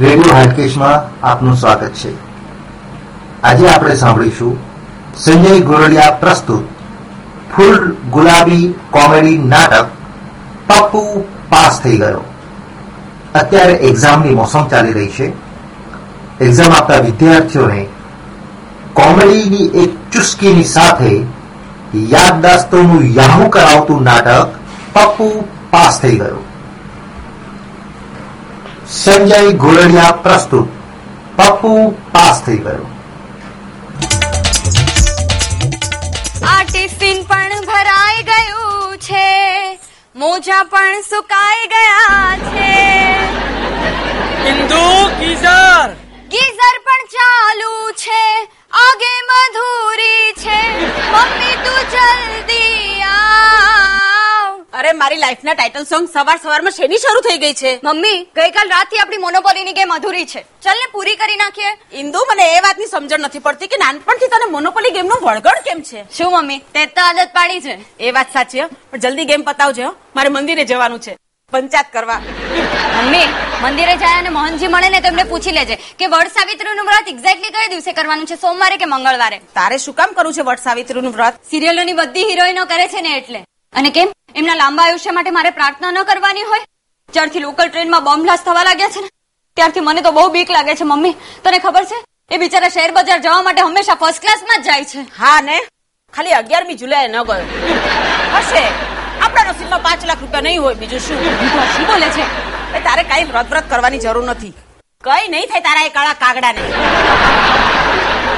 Radio હાટકેશમાં આપનું સ્વાગત છે. આજે આપણે સાંભળીશું સંજય ગોરડિયા પ્રસ્તુત ફૂલ ગુલાબી કોમેડી નાટક પપ્પુ પાસ થઈ ગયો. અત્યારે એક્ઝામની મોસમ ચાલી રહી છે. એક્ઝામ આપતા વિદ્યાર્થીઓને કોમેડીની એક ચુસ્કીની સાથે યાદદાસ્તોનું યાહુ કરાવતું નાટક પપ્પુ પાસ થઈ ગયો. સંજય ગોરડિયા પ્રસ્તુત. પપ્પુ પાસ થઈ ગયો. આ ટિફિન પણ ભરાઈ ગયું છે. મોજા પણ સુકાઈ ગયા છે. ઇન્દુ ગીઝર. ગીઝર પણ ચાલુ છે. આગે મધુરી છે. મમ્મી તું જલ્દી આવ અરે મારી લાઈફના ટાઇટલ સોંગ સવાર સવારમાં શેની શરૂ થઈ ગઈ છે? મમ્મી ગઈકાલ રાતથી આપણી મોનોપોલીની ગેમ અધૂરી છે. ચલ ને પૂરી કરી નાખીએ. ઇન્દુ મને એ વાતની સમજણ નથી પડતી કે નાનપણથી તને મોનોપોલી ગેમનું વળગણ કેમ છે? શું મમ્મી? તે તો આદત પાડી છે. એ વાત સાચી હો, પણ જલ્દી ગેમ પતાવજો હો. મારે મંદિરે જવાનું છે. પંચાયત કરવા. મમ્મી મંદિરે જાય અને મોહનજી મળે ને તો એમને પૂછી લેજે કે વડ સાવિત્રીનું વ્રત એક્ઝેક્ટલી કયા દિવસે કરવાનું છે? સોમવારે કે મંગળવારે? તારે શું કામ કરવું છે વટ સાવિત્રીનું વ્રત? સિરિયલોની બધી હિરોઈનો કરે છે ને એટલે. અને કેમ? એમના લાંબા આયુષ્ય માટે મારે પ્રાર્થના ન કરવાની હોય? જ્યારથી લોકલ ટ્રેનમાં બોમ્બ બ્લાસ્ટ થવા લાગ્યા છે ને ત્યારથી મને તો બહુ બીક લાગે છે મમ્મી. તને ખબર છે? એ બિચારા શેર બજાર જવા માટે હંમેશા ફર્સ્ટ ક્લાસમાં જ જાય છે. હા ને? ખાલી અગિયારમી જુલાઈ ન ગયો. હશે. આપણા નસીબમાં પાંચ લાખ રૂપિયા નહીં હોય બીજું શું? શું બોલે છે. એ તારે કઈ વ્રત વ્રત કરવાની જરૂર નથી. કઈ નહીં થાય તારા એ કાળા કાગડાને.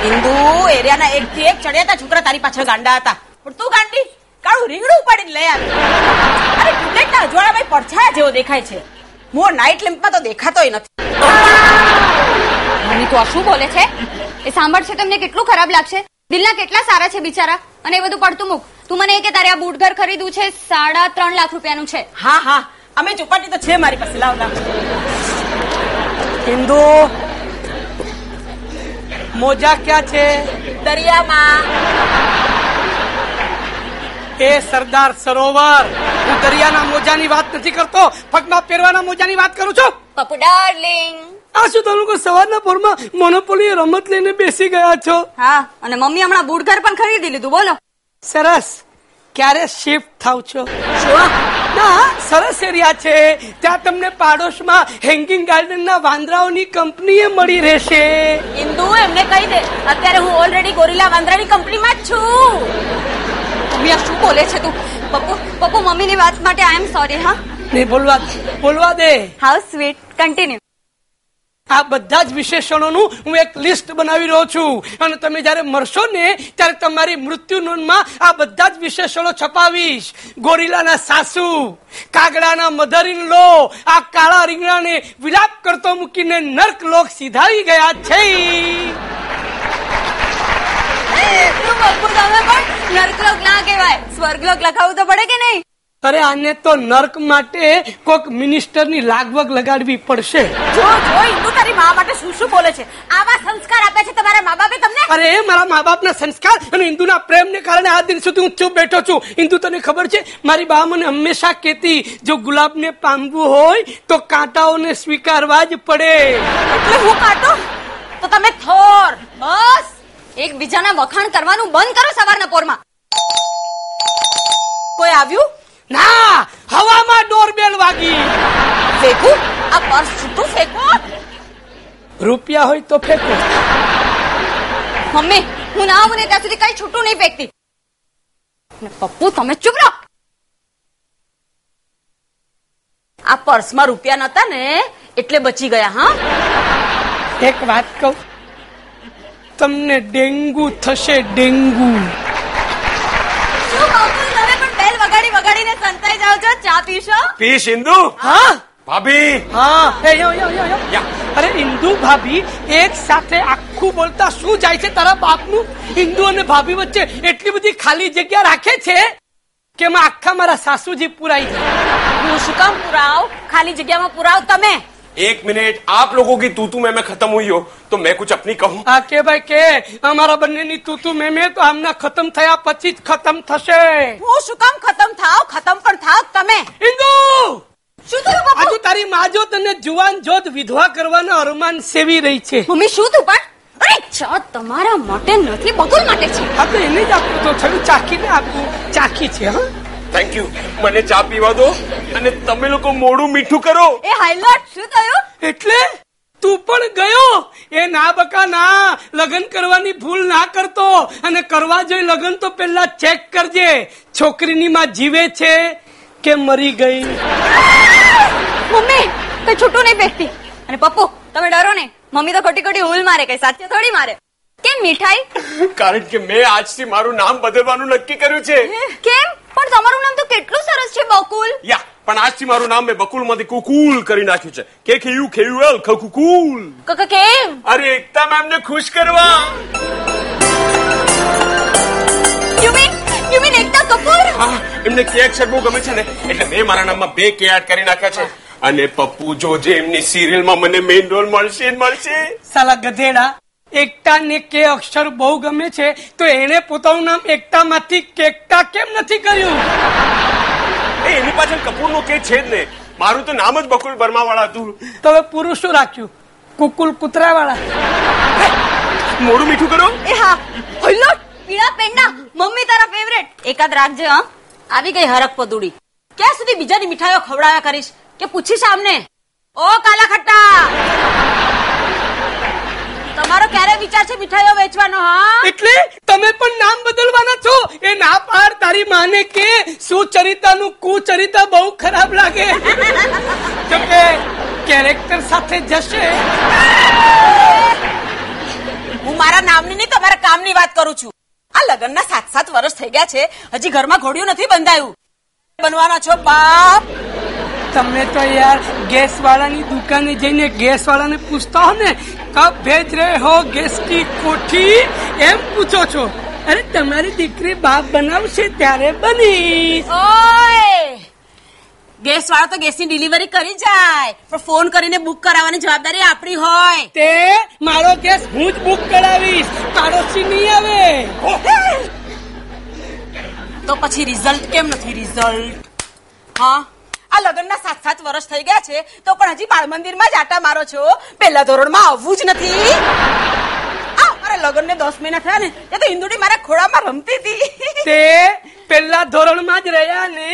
હિન્દુ એરિયાના એક થી એક ચડ્યા છોકરા તારી પાછળ ગાંડા હતા. પણ તું ગાંડી? કાળું રીંગણું ઉપાડીને લઈ આવ્યું અરે ટુલેટના અજવાળામાં પડછાયા જેવો દેખાય છે. મો નાઇટ લેમ્પમાં તો દેખાતોય નથી. મમ્મી તો શું બોલે છે? એ સાંભળશે તમને કેટલું ખરાબ લાગશે. દિલના કેટલા સારા છે બિચારા. અને એ બધું પડતું મૂક. તું મને એ કે તારે આ બૂટ ઘર ખરીદવું છે સાડા ત્રણ લાખ રૂપિયાનું છે. હા હા. અમે ચોપાટી તો છે મારી પાસે. લાવ લાવ. હિન્દુ મોજા ક્યાં છે? દરિયામાં. એ સરદાર સરોવર? હું દરિયાના મોજાની વાત નથી કરતો. પગમાં પહેરવાના મોજાની વાત કરું છું. પપુ ડાર્લિંગ. આ શું તમે લોકો સવારના પોરમાં મોનોપોલી રમત લઈને બેસી ગયા છો? હા અને મમ્મી હમણાં બુડઘર પણ ખરીદી લીધું. બોલો. સરસ. ક્યારે શિફ્ટ થાવ છો? ના સરસ એરિયા છે. ત્યાં તમને પાડોશમાં હેંગિંગ ગાર્ડનના વાંદરાઓની કંપનીએ મળી રહેશે. ઇન્દુ એમને કહી દે. અત્યારે હું ઓલરેડી ગોરીલા વાંદરાની કંપનીમાં જ છું. મમ્મી આ શું બોલે છે તું? પપ્પુ પપ્પુ મમ્મીની વાત માટે આઈ એમ સોરી હા? નહીં બોલવા બોલવા દે. હાઉ સ્વીટ કન્ટિન્યુ આ બધા જ વિશેષણોનું હું એક લિસ્ટ બનાવી રહ્યો છું. અને તમે જ્યારે મરશો ને ત્યારે તમારી મૃત્યુ નોંધમાં આ બધા જ વિશેષણો છપાવીશ. ગોરીલાના સાસુ કાગડાના મધર ઇન લો આ કાળા રીંગણાને વિલાપ કરતો મૂકીને નર્ક લોક સીધાવી ગયા છે. તું પપ્પુ તમે પણ નર્કલોક ના કહેવાય. સ્વર્ગલોક લખાવવું તો પડે કે નહીં? અરે આને તો નર્ક માટે કોક મિનિસ્ટરની લાગવગ લગાડવી પડશે. જો જો ઇન્દુ તારી મા માટે શું શું બોલે છે? આવા સંસ્કાર આપ્યા છે તમારા મા બાપે તમને? અરે મારા મા બાપના સંસ્કાર અને ઇન્દુના પ્રેમને કારણે આ દિન સુધી હું ચૂપ બેઠો છું. ઇન્દુ તને ખબર છે? મારી બા મને હંમેશા કહેતી જો ગુલાબને પામવું હોય તો કાંટાઓને સ્વીકારવા જ પડે. એટલે હું કાંટો? તો તમે થોર બસ. એકબીજાના વખાણ કરવાનું બંધ કરો સવારના પોરમાં. કોઈ આવ્યું? ના હવામાં ડોરબેલ વાગી. ફેંકું? આ પર્સ છૂટું ફેંકો? રૂપિયા હોય તો ફેંકો. મમ્મી હું ના આવું ને ત્યાં સુધી કઈ છૂટું નહીં ફેંકતી. પપ્પુ તમે ચૂપ રહો. આ પર્સમાં રૂપિયા નતા ને એટલે બચી ગયા હા? એક વાત કહું. તમને ડેન્ગુ થશે ડેન્ગુ. પીશો? હા. ભાભી? હા. યો, યો, યો, યો. અરે ઇન્દુ ભાભી એક સાથે આખું બોલતા શું જાય છે તારા બાપનું? ઇન્દુ અને ભાભી વચ્ચે એટલી બધી ખાલી જગ્યા રાખે છે કે આખા મારા સાસુજી પુરાઈ હું શું કામ પુરાવ? ખાલી જગ્યામાં પુરાવ તમે? एक मिनट आप लोगों की तू तू मैं मैं खत्म हुई हो तो मैं कुछ अपनी कहूँ આ કે ભાઈ કે અમારા બંનેની તું તું મેં મેં તો આમના ખતમ થયા પછી જ ખતમ થશે હું શું કામ ખતમ થાવ ખતમ પણ થાવ તમે ઇન્દુ શું થયું પપ્પુ આજુ તારી માં જો તને જુવાન જોત વિધવા કરવાનો અરમાન સેવી રહી છે મમ્મી શું તું પણ અરે ચા તમારા માટે નથી બકુલ માટે છે હા તો એને જ આપવું તો થયું ચાખીને આપવું ચાખી છે હા થેન્ક યુ મને ચા પીવા દો અને તમે લોકો મોડું મીઠું કરો. એ હાઈલોટ શું થયું? એટલે તું પણ ગયો? એ ના બકા ના લગ્ન કરવાની ભૂલ ના કરતો અને કરવા જોઈએ લગ્ન તો પેલા ચેક કરજે. છોકરીની માં જીવે છે કે મરી ગઈ? મમ્મી તો છૂટું નહીં બેસતી. અને પપ્પુ તમે ડરો ને મમ્મી તો ખોટી ખોટી હુલ મારે કઈ સાચે થોડી મારે. કેમ મીઠાઈ? કારણ કે મેં આજથી મારું નામ બદલવાનું નક્કી કર્યું છે. કેમ? પણ તમારું નામ તો કેટલું સરસ છે બકુલ. યા પણ આજથી મારું નામ મેં બકુલમાંથી કુકુલ કરી નાખ્યું છે. કે ખેયું ખેયું એલ કુકુલ. કકા કેમ? અરે એકતા મેમ ને ખુશ કરવા. You mean you mean Ekta Kapoor? હા એમને કે અક્ષર બહુ ગમે છે ને એટલે મેં મારા નામમાં બે કે એડ કરી નાખ્યા છે. અને પપ્પુ જોજે એમની સિરિયલમાં મને મેઇન રોલ મળશે મળશે. સાલા ગધેડા. એકતા ને કે અક્ષર બહુ ગમે છે તો એને પોતાનું નામ એકતા માંથી કેકતા કેમ નથી કર્યું? એની પાછળ કપૂરનો કે છે જ ને મારું તો નામ જ બકુલ બર્મા વાળા હતું. તો હવે શું રાખ્યું? કુકુલ કૂતરા વાળા મોડું મીઠું કરો. એ હા હલ્લો પીળા પેંડા મમ્મી તારા ફેવરેટ એકાદ રાખજે હા. આવી ગઈ હરક પદુડી. ક્યાં સુધી બીજાની મીઠાઈઓ ખવડાવ્યા કરીશ? કે પૂછીશ આમને? ઓ કાલા ખટ્ટા તમારો ક્યારે વિચાર છે મીઠાઈઓ વેચવાનો હા? એટલે તમે પણ નામ બદલવાના છો. એ ના પાડ તારી માને કે સુચરિતાનું કુચરિતા બહુ ખરાબ લાગે. જો કે કેરેક્ટર સાથે જશે. હું મારા નામની નહીં તમારા કામની વાત કરું છું. આ લગ્નના સાત સાત વર્ષ થઈ ગયા છે. હજી ઘરમાં ઘોડિયું નથી બંધાયું. બનવાના છો બાપ. તમે તો યાર ગેસ વાળાની દુકાને જઈને ગેસ વાળાને પૂછતા હો ને કબ ભેજ રહે હો ગેસ કી કોઠી? એમ પૂછો છો. અરે તમારી દીકરી બાપ બનાવશે ત્યારે બની ઓય! ગેસ વાળો તો ગેસની ડિલિવરી કરી જાય પણ ફોન કરીને બુક કરાવવાની જવાબદારી આપણી હોય. તે મારો ગેસ હું જ બુક કરાવીશ પાડોશી નહીં આવે. તો પછી રિઝલ્ટ કેમ નથી રિઝલ્ટ? હા? આ લગ્નના સાત સાત વર્ષ થઈ ગયા છે તો પણ હજી બાળ મંદિરમાં જ આટા મારો છો. પહેલા ધોરણમાં આવવું જ નથી. આ મારા લગ્નને દસ મહિના થયા ને એ તો ઇન્દુડી મારા ખોળામાં રમતી હતી. તે પેલા ધોરણમાં જ રહ્યા ને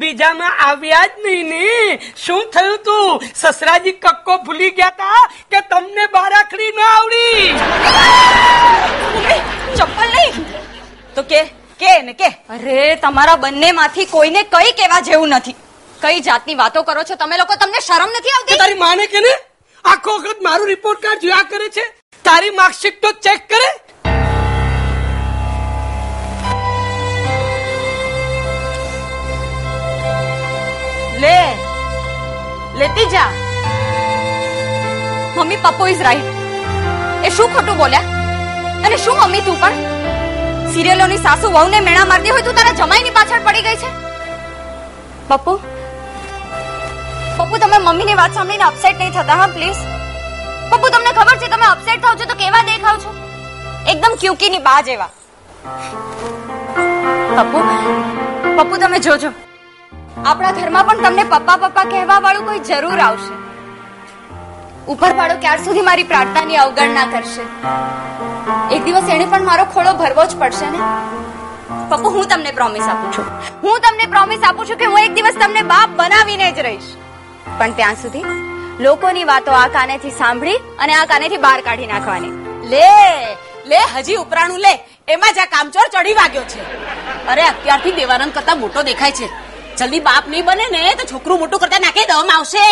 બીજામાં આવ્યા જ નહીં ને. શું થયું તું? સસરાજી કક્કો ભૂલી ગયા તા કે તમને બારાખડી ના આવડી? ચપ્પલ નહીં તો કે કે ને કે? અરે તમારા બંને માંથી કોઈને કઈ કેવા જેવું નથી. કઈ જાતની વાતો કરો છો? તમે લોકો તમને શરમ નથી આવતી? તારી માને કે ને? આખો વખત મારું રિપોર્ટ કાર્ડ જોયા કરે છે. તારી માર્કશીટ તો ચેક કરે. લે લેતી જા. મમ્મી પપ્પુ ઇઝ રાઈટ એ શું ખોટું બોલ્યા? અને શું મમ્મી તું પણ? સિરિયલોની સાસુ વહુને મેણા મારતી હોય તું તારા જમાઈની પાછળ પડી ગઈ છે? પપ્પુ પપ્પુ, તમે મમ્મીની વાત સાંભળીને અપસેટ નહીં થતા, હા પ્લીઝ પપ્પુ, તમને ખબર છે, તમે અપસેટ થાવ છો તો કેવા દેખાવ છો? એકદમ ક્યુકીની બા જેવા. પપ્પુ પપ્પુ, તમે જોજો. આપણા ઘરમાં પણ તમને પપ્પા પપ્પા કહેવા વાળું કોઈ જરૂર આવશે. ઉપર વાળો ક્યાર સુધી મારી પ્રાર્થનાની અવગણના કરશે? એક દિવસ એને પણ મારો ખોળો ભરવો જ પડશે ને? પપ્પુ, હું તમને પ્રોમિસ આપું છું. હું તમને પ્રોમિસ આપું છું કે હું એક દિવસ તમને બાપ બનાવીને જ રહીશ. પણ ત્યાં સુધી લોકોની વાતો આ કાનેથી સાંભળી અને આ કાનેથી બહાર કાઢી નાખવાની. લે લે હજી ઉપરાણું લે. એમાં જ આ કામચોર ચડી વાગ્યો છે. અરે અત્યારથી દેવાનંદ કરતા મોટો દેખાય છે. જલ્દી બાપ નહીં બને ને તો છોકરું મોટું કરતા નાખે દમ આવશે.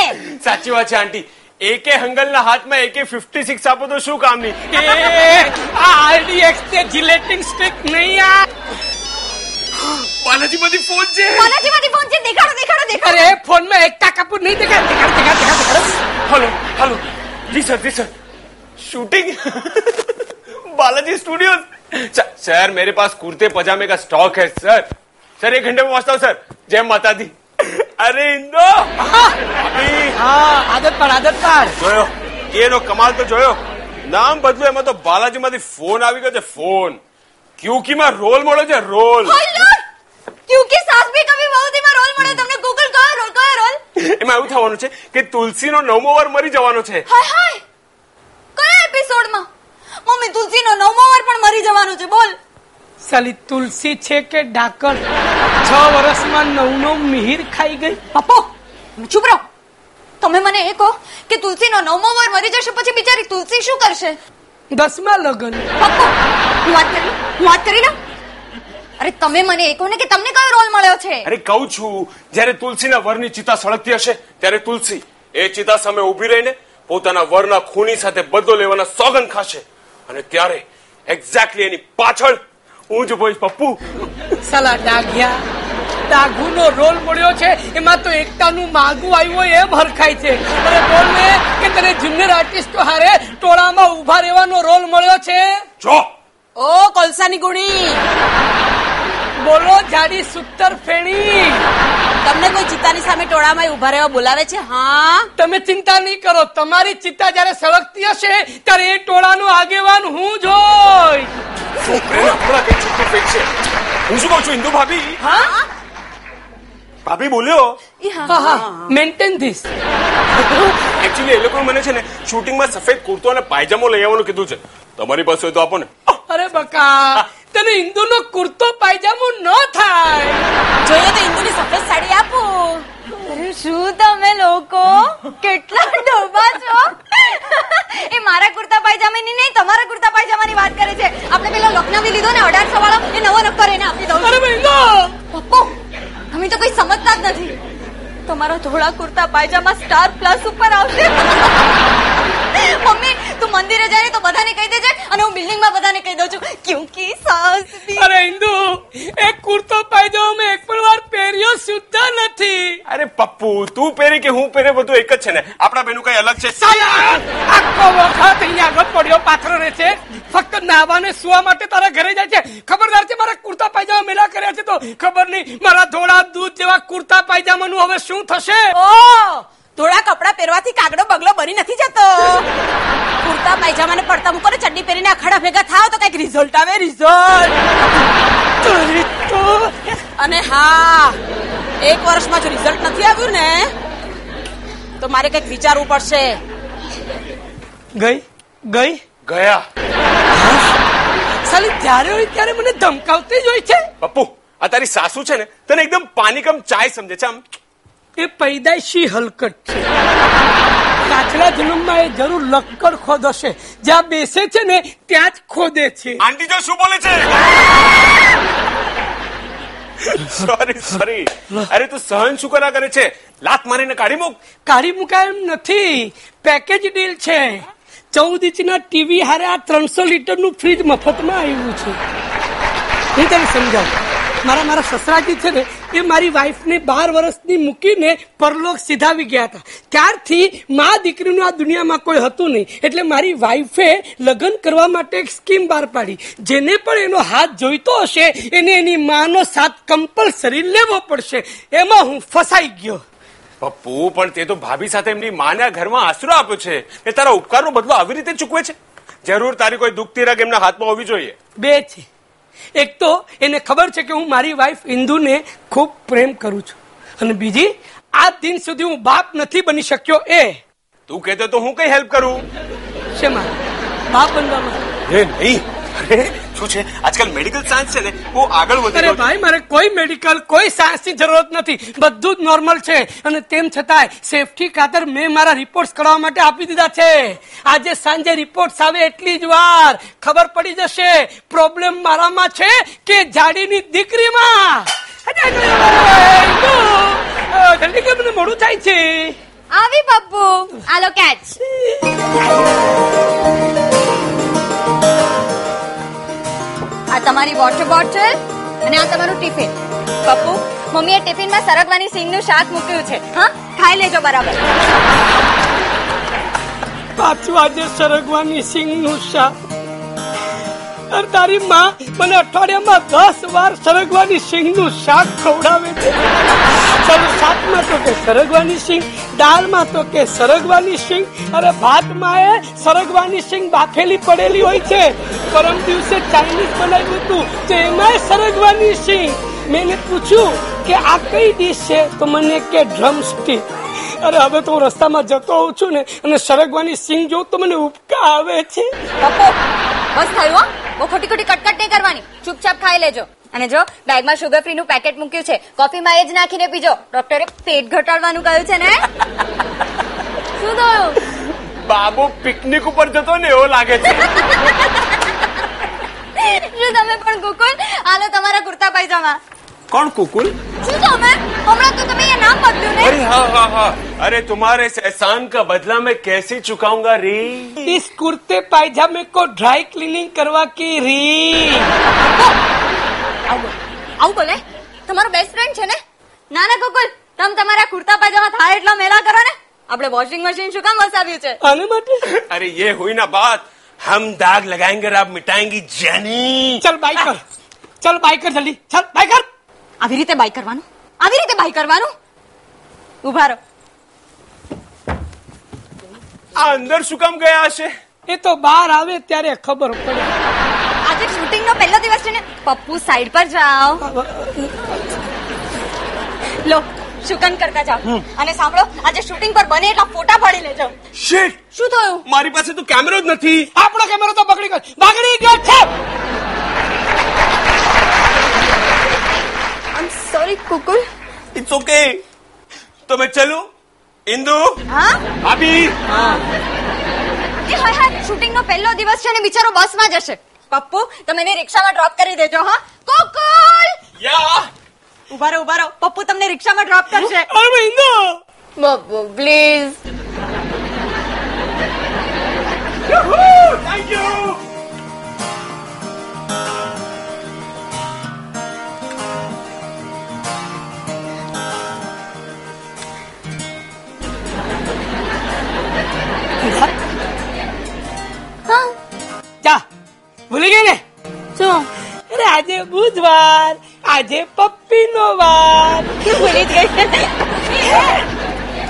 સાચી વાત છે આંટી. એકે હંગલના હાથમાં એકે ફિફ્ટી સિક્સ આપો તો શું કામની? એ આ આરડીએક્સ તે જિલેટિંગ સ્ટિક નહીં આ. બાલાજી બધી ફોન છે કોનાથી માંથી ફોન છે દેખાડો દેખાડો દેખાડો અરે ફોનમાં એકતા કપૂર નહીં દેખાય દેખાડ દેખાડ દેખાડ દેખાડ hello hello ji sir ji sir shooting Balaji studio sir मेरे पास कुर्ते पजामे का स्टॉक है सर सर एक घंटे में पहुंचता हूँ सर जय माता दी अरे इंदो અભી હા આદત પાડ આદત પાડ જોયો એનો કમાલ તો જોયો નામ બદલું એમાં તો બાલાજી માંથી ફોન આવી ગયો છે ફોન ક્યુકી માં રોલ મળ્યો છે રોલ હાય લોર્ડ ક્યુકી સાસ ભી કભી બહુ દીમાં રોલ મળે તમને ગૂગલ કયો રોલ કયો રોલ એમાં એવું થવાનું છે કે તુલસીનો નવમો વાર મરી જવાનો છે. હાય હાય કયા એપિસોડમાં? મમ્મી તુલસીનો નવમો વાર પણ મરી જવાનો છે બોલ. સાલી તુલસી છે કે ડાકર? છ વર્ષમાં નવનો મિહિર ખાઈ ગઈ. પપ્પો ચૂપ રહો. તમે મને એ કહો કે તુલસીનો નવમો વાર મરી જશે પછી બિચારી તુલસી શું કરશે? દસમા લગન. પપ્પો હું વાત કરી લઉં? હું વાત કરી લઉં. અરે તમે મને એ કહો ને કે તમને કયો રોલ મળ્યો છે? અરે કહું છું જ્યારે તુલસીના વરની ચિતા સળગતી હશે ત્યારે તુલસી એ ચિતા સામે ઊભી રહીને પોતાના વરના ખૂની સાથે બદલો લેવાના સોગન ખાશે અને ત્યારે એક્ઝેક્ટલી એની પાછળ હું જ બોઈશ પપ્પુ. સાલા ડાઘિયા ડાઘુનો રોલ મળ્યો છે એમાં તો એકતાનું માગું આવ્યું હોય એમ હરખાય છે. અરે બોલ ને કે તને જુનિયર આર્ટિસ્ટો હારે ટોળામાં ઊભા રહેવાનો રોલ મળ્યો છે? જો. ઓ કોલસાની ગુણી. બોલો જાડી સુતર ફેણી. તમને કોઈ ચિત્તાની સામે ટોળામાં ઊભા રહેવા બોલાવે છે? હા. તમે ચિંતા નહીં કરો. તમારી ચિત્તા જયારે સળગતી હશે ત્યારે એ ટોળાનું આગેવાન હું જ હોય. હું શું કહું છું ઇન્દુ ભાભી? હા? ભાભી બોલ્યો? હા. હા મેન્ટેન ધીસ એકચ્યુઅલી એ લોકો મને છે ને શૂટિંગમાં સફેદ કુર્તો અને પાયજામો લઈ આવવાનું કીધું છે. તમારી પાસે હોય તો આપો ને. અરે બકા. તને ઇન્દુનો કુર્તો પાયજામો ન થાય. જોઈએ તો ઇન્દુની સફેદ સાડી આપો. શું તમે લોકો? કેટલા ડોબા છો? એ મારા કુર્તા પાયજામાની નહીં તમારા કુર્તા પાયજામાની વાત કરે છે. આપણે પેલો લખનવી લીધો ને અઢારસો વાળો એ નવો નક્કર એને આપી દઉં પપ્પો અમે તો કોઈ સમજતા જ નથી. તમારા ધોળા કુર્તા પાયજામા સ્ટાર પ્લસ ઉપર આવશે. મમ્મી તું મંદિરે જાય તો બધાને કહી દેજે અને હું બિલ્ડિંગમાં બધાને કહી દઉં છું ક્યુંકી સાસ અરે ઇન્દુ એક કુર્તો પાયજામો મેં એક પણ વાર પહેર્યો સુદ્ધા નથી. અરે પપ્પુ તું પહેરે કે હું પહેરે બધું એક જ છે ને? આપણા બેનું કઈ અલગ છે? સાલા આખો વખત અહીંયા આગળ પડ્યો પાથરો રહે છે. ફક્ત નાવાને સુવા માટે તારા ઘરે જાય છે. ખબરદાર છે મારા કુર્તા પાયજામા મેલા કર્યા છે તો ખબર નહીં મારા ધોળા દૂધ જેવા કુર્તા પાયજામાનું હવે શું થશે? ઓ ધોળા કપડા પહેરવાથી કાગડો બગલો બની નથી જતો. કુર્તા પાયજામાને પડતા મૂકો ને ચડ્ડી પહેરીને અખાડા ભેગા થાવ તો કંઈક રિઝલ્ટ આવે રિઝલ્ટ અને હા એક વર્ષમાં જો રિઝલ્ટ નથી આવ્યું ને તો મારે કંઈક વિચારવું પડશે. ગઈ? ગઈ? ગયા. સાલી જ્યારે હોય ત્યારે મને ધમકાવતી જ હોય છે. પપ્પુ આ તારી સાસુ છે ને તને એકદમ પાનીકમ ચાય સમજે છે. આમ એ પૈદાશી હલકટ છે. પાછલા જન્મમાં એ જરૂર લક્કડ ખોદશે. જ્યાં બેસે છે ને ત્યાં જ ખોદે છે. આંટી જો શું બોલે છે? સોરી સોરી અરે તું સહન શું કરા કરે છે? લાત મારીને કાઢી મૂક. કાઢી મુકાય એમ નથી. પેકેજ ડીલ છે. ચૌદ ઇંચના ટીવી હારે આ ત્રણસો લીટરનું ફ્રીજ મફતમાં આવ્યું છે. હું તને સમજાવું. મારા મારા સસરાજી છે ને એ મારી વાઈફને બાર વર્ષની મૂકીને પરલોક સીધાવી ગયા હતા. ત્યારથી મા દીકરીનું આ દુનિયામાં કોઈ હતું નહીં. એટલે મારી વાઈફે લગ્ન કરવા માટે એક સ્કીમ બહાર પાડી. જેને પણ એનો હાથ જોઈતો હશે એને એની માનો સાથ કમ્પલસરી લેવો પડશે. એમાં હું ફસાઈ ગયો. પપ્પુ પણ તે તો ભાભી સાથે એમની માના ઘરમાં આશરો આપ્યો છે. એ તારા ઉપકારનો બદલો આવી રીતે ચૂકવે છે? જરૂર તારી કોઈ દુખતી રગ એમના હાથમાં હોવી જોઈએ. બે છે. એક તો એને ખબર છે કે હું મારી વાઈફ ઇન્દુને ખૂબ પ્રેમ કરું છું. અને બીજી આ દિન સુધી હું બાપ નથી બની શક્યો એ. તું કહેતો તો હું કઈ હેલ્પ કરું? શેમાં? બાપ બનવામાં. એ નહીં. અરે શું છે? આજકાલ મેડિકલ સાયન્સ છે ને બહુ આગળ વધી અરે ભાઈ મારે કોઈ મેડિકલ કોઈ સાયન્સની જરૂરત નથી. બધું જ નોર્મલ છે. અને તેમ છતાંય સેફટી ખાતર મેં મારા રિપોર્ટ્સ કરાવવા માટે આપી દીધા છે. આજે સાંજે રિપોર્ટ્સ આવે એટલી જ વાર. ખબર પડી જશે. પ્રોબ્લેમ મારામાં છે કે જાડીની દીકરીમાં. જલ્દી કે મને મોડું થાય છે. આવી પપ્પુ. આલો કેચ આ તમારી વોટર બોટલ અને આ તમારું ટિફિન. પપ્પુ, મમ્મીએ ટિફિનમાં સરગવાની સિંગનું શાક મૂક્યું છે. હા? ખાઈ લેજો બરાબર. પાછું આજે સરગવાની સિંગનું શાક. અરે તારી માં મને અઠવાડિયામાં દસ વાર સરગવાની સિંગનું શાક ખવડાવે છે. શાકમાં તો કે સરગવાની સિંગ દાળમાં તો કે સરગવાની સિંગ અરે ભાતમાં એ સરગવાની સિંગ બાફેલી પડેલી હોય છે. પરમ દિવસે ચાઇનીઝ બનાવ્યું હતું, તો એમાંય સરગવાની સિંગ મેં પૂછ્યું કે આ કઈ ડીશ છે? તો મને કે ડ્રમ સ્ટીક અરે હવે તો રસ્તામાં જતો હોઉં છું ને, અને સરગવાની સિંગ જોઉં તો મને ઉપકા આવે છે. બસ થયું હો. ખોટી ખોટી કરવાની. ચૂપચાપ ખાઈ લેજો. અને જો બેગમાં શુગર ફ્રી નું પેકેટ મૂક્યું છે કોફીમાં એ જ નાખીને પીજો ડોક્ટરે પેટ ઘટાડવાનું કહ્યું છે ને શું થયું બાબુ પિકનિક ઉપર જતો ને એવો લાગે છે શું તમે પણ ગોકુલ હાલો તમારા કુર્તા પાયજામા કોણ કુકુલ શું તમે હમણાં તો તમે એ નામ બદલ્યું ને अरे हाँ हाँ हाँ अरे तुम्हारे इस एहसान का बदला मैं कैसे चुकाऊंगा रे इस कुर्ते पायजामे को ड्राई क्लीनिंग करवा की री આવું. આવું બોલે? તમારો બેસ્ટ ફ્રેન્ડ છે ને? ના ના તમે તમારા કુર્તા પાજામાં થાય એટલા મેલા કરો ને? આપણે વોશિંગ મશીન શું કામ વસાવ્યું છે? આને માટે અરે યે હુઈ ના બાત હમ દાગ લગાએંગે આપ મિટાએંગે જાની. ચલ બાઈક કર ચલ બાઈક કર જલ્દી. ચલ બાઈક કર આવી રીતે બાઈક કરવાનું? આવી રીતે બાઈક કરવાનું? ઊભા રહો. આ અંદર શું કામ ગયા હશે? એ તો બહાર આવે ત્યારે ખબર પડે. પ્રોજેક્ટ શૂટિંગ નો પહેલો દિવસ છે ને પપ્પુ સાઈડ પર જાઓ. લો શુકન કરતા જાઓ. અને સાંભળો આજે શૂટિંગ પર બને એટલા ફોટા પાડી લેજો. શિટ શું થયું? મારી પાસે તો કેમેરો જ નથી. આપણો કેમેરો તો બગડી ગયો. બગડી ગયો છે! I sorry Kukul it's okay તો મેં ચલું ઇન્દુ. હા? ભાભી. હા. હા હાય શૂટિંગ નો પહેલો દિવસ છે ને બિચારો બસમાં જશે. પપ્પુ તમે એને રિક્ષામાં ડ્રોપ કરી દેજો હા. કોકુલ! યા! ઊભા રહો પપ્પુ તમને રિક્ષામાં ડ્રોપ કરશે. પપ્પુ પ્લીઝ થેન્ક યુ ભૂલી ગઈ ને? શું અરે આજે બુધવાર આજે પપ્પી નો વાર ભૂલી જ ગઈ?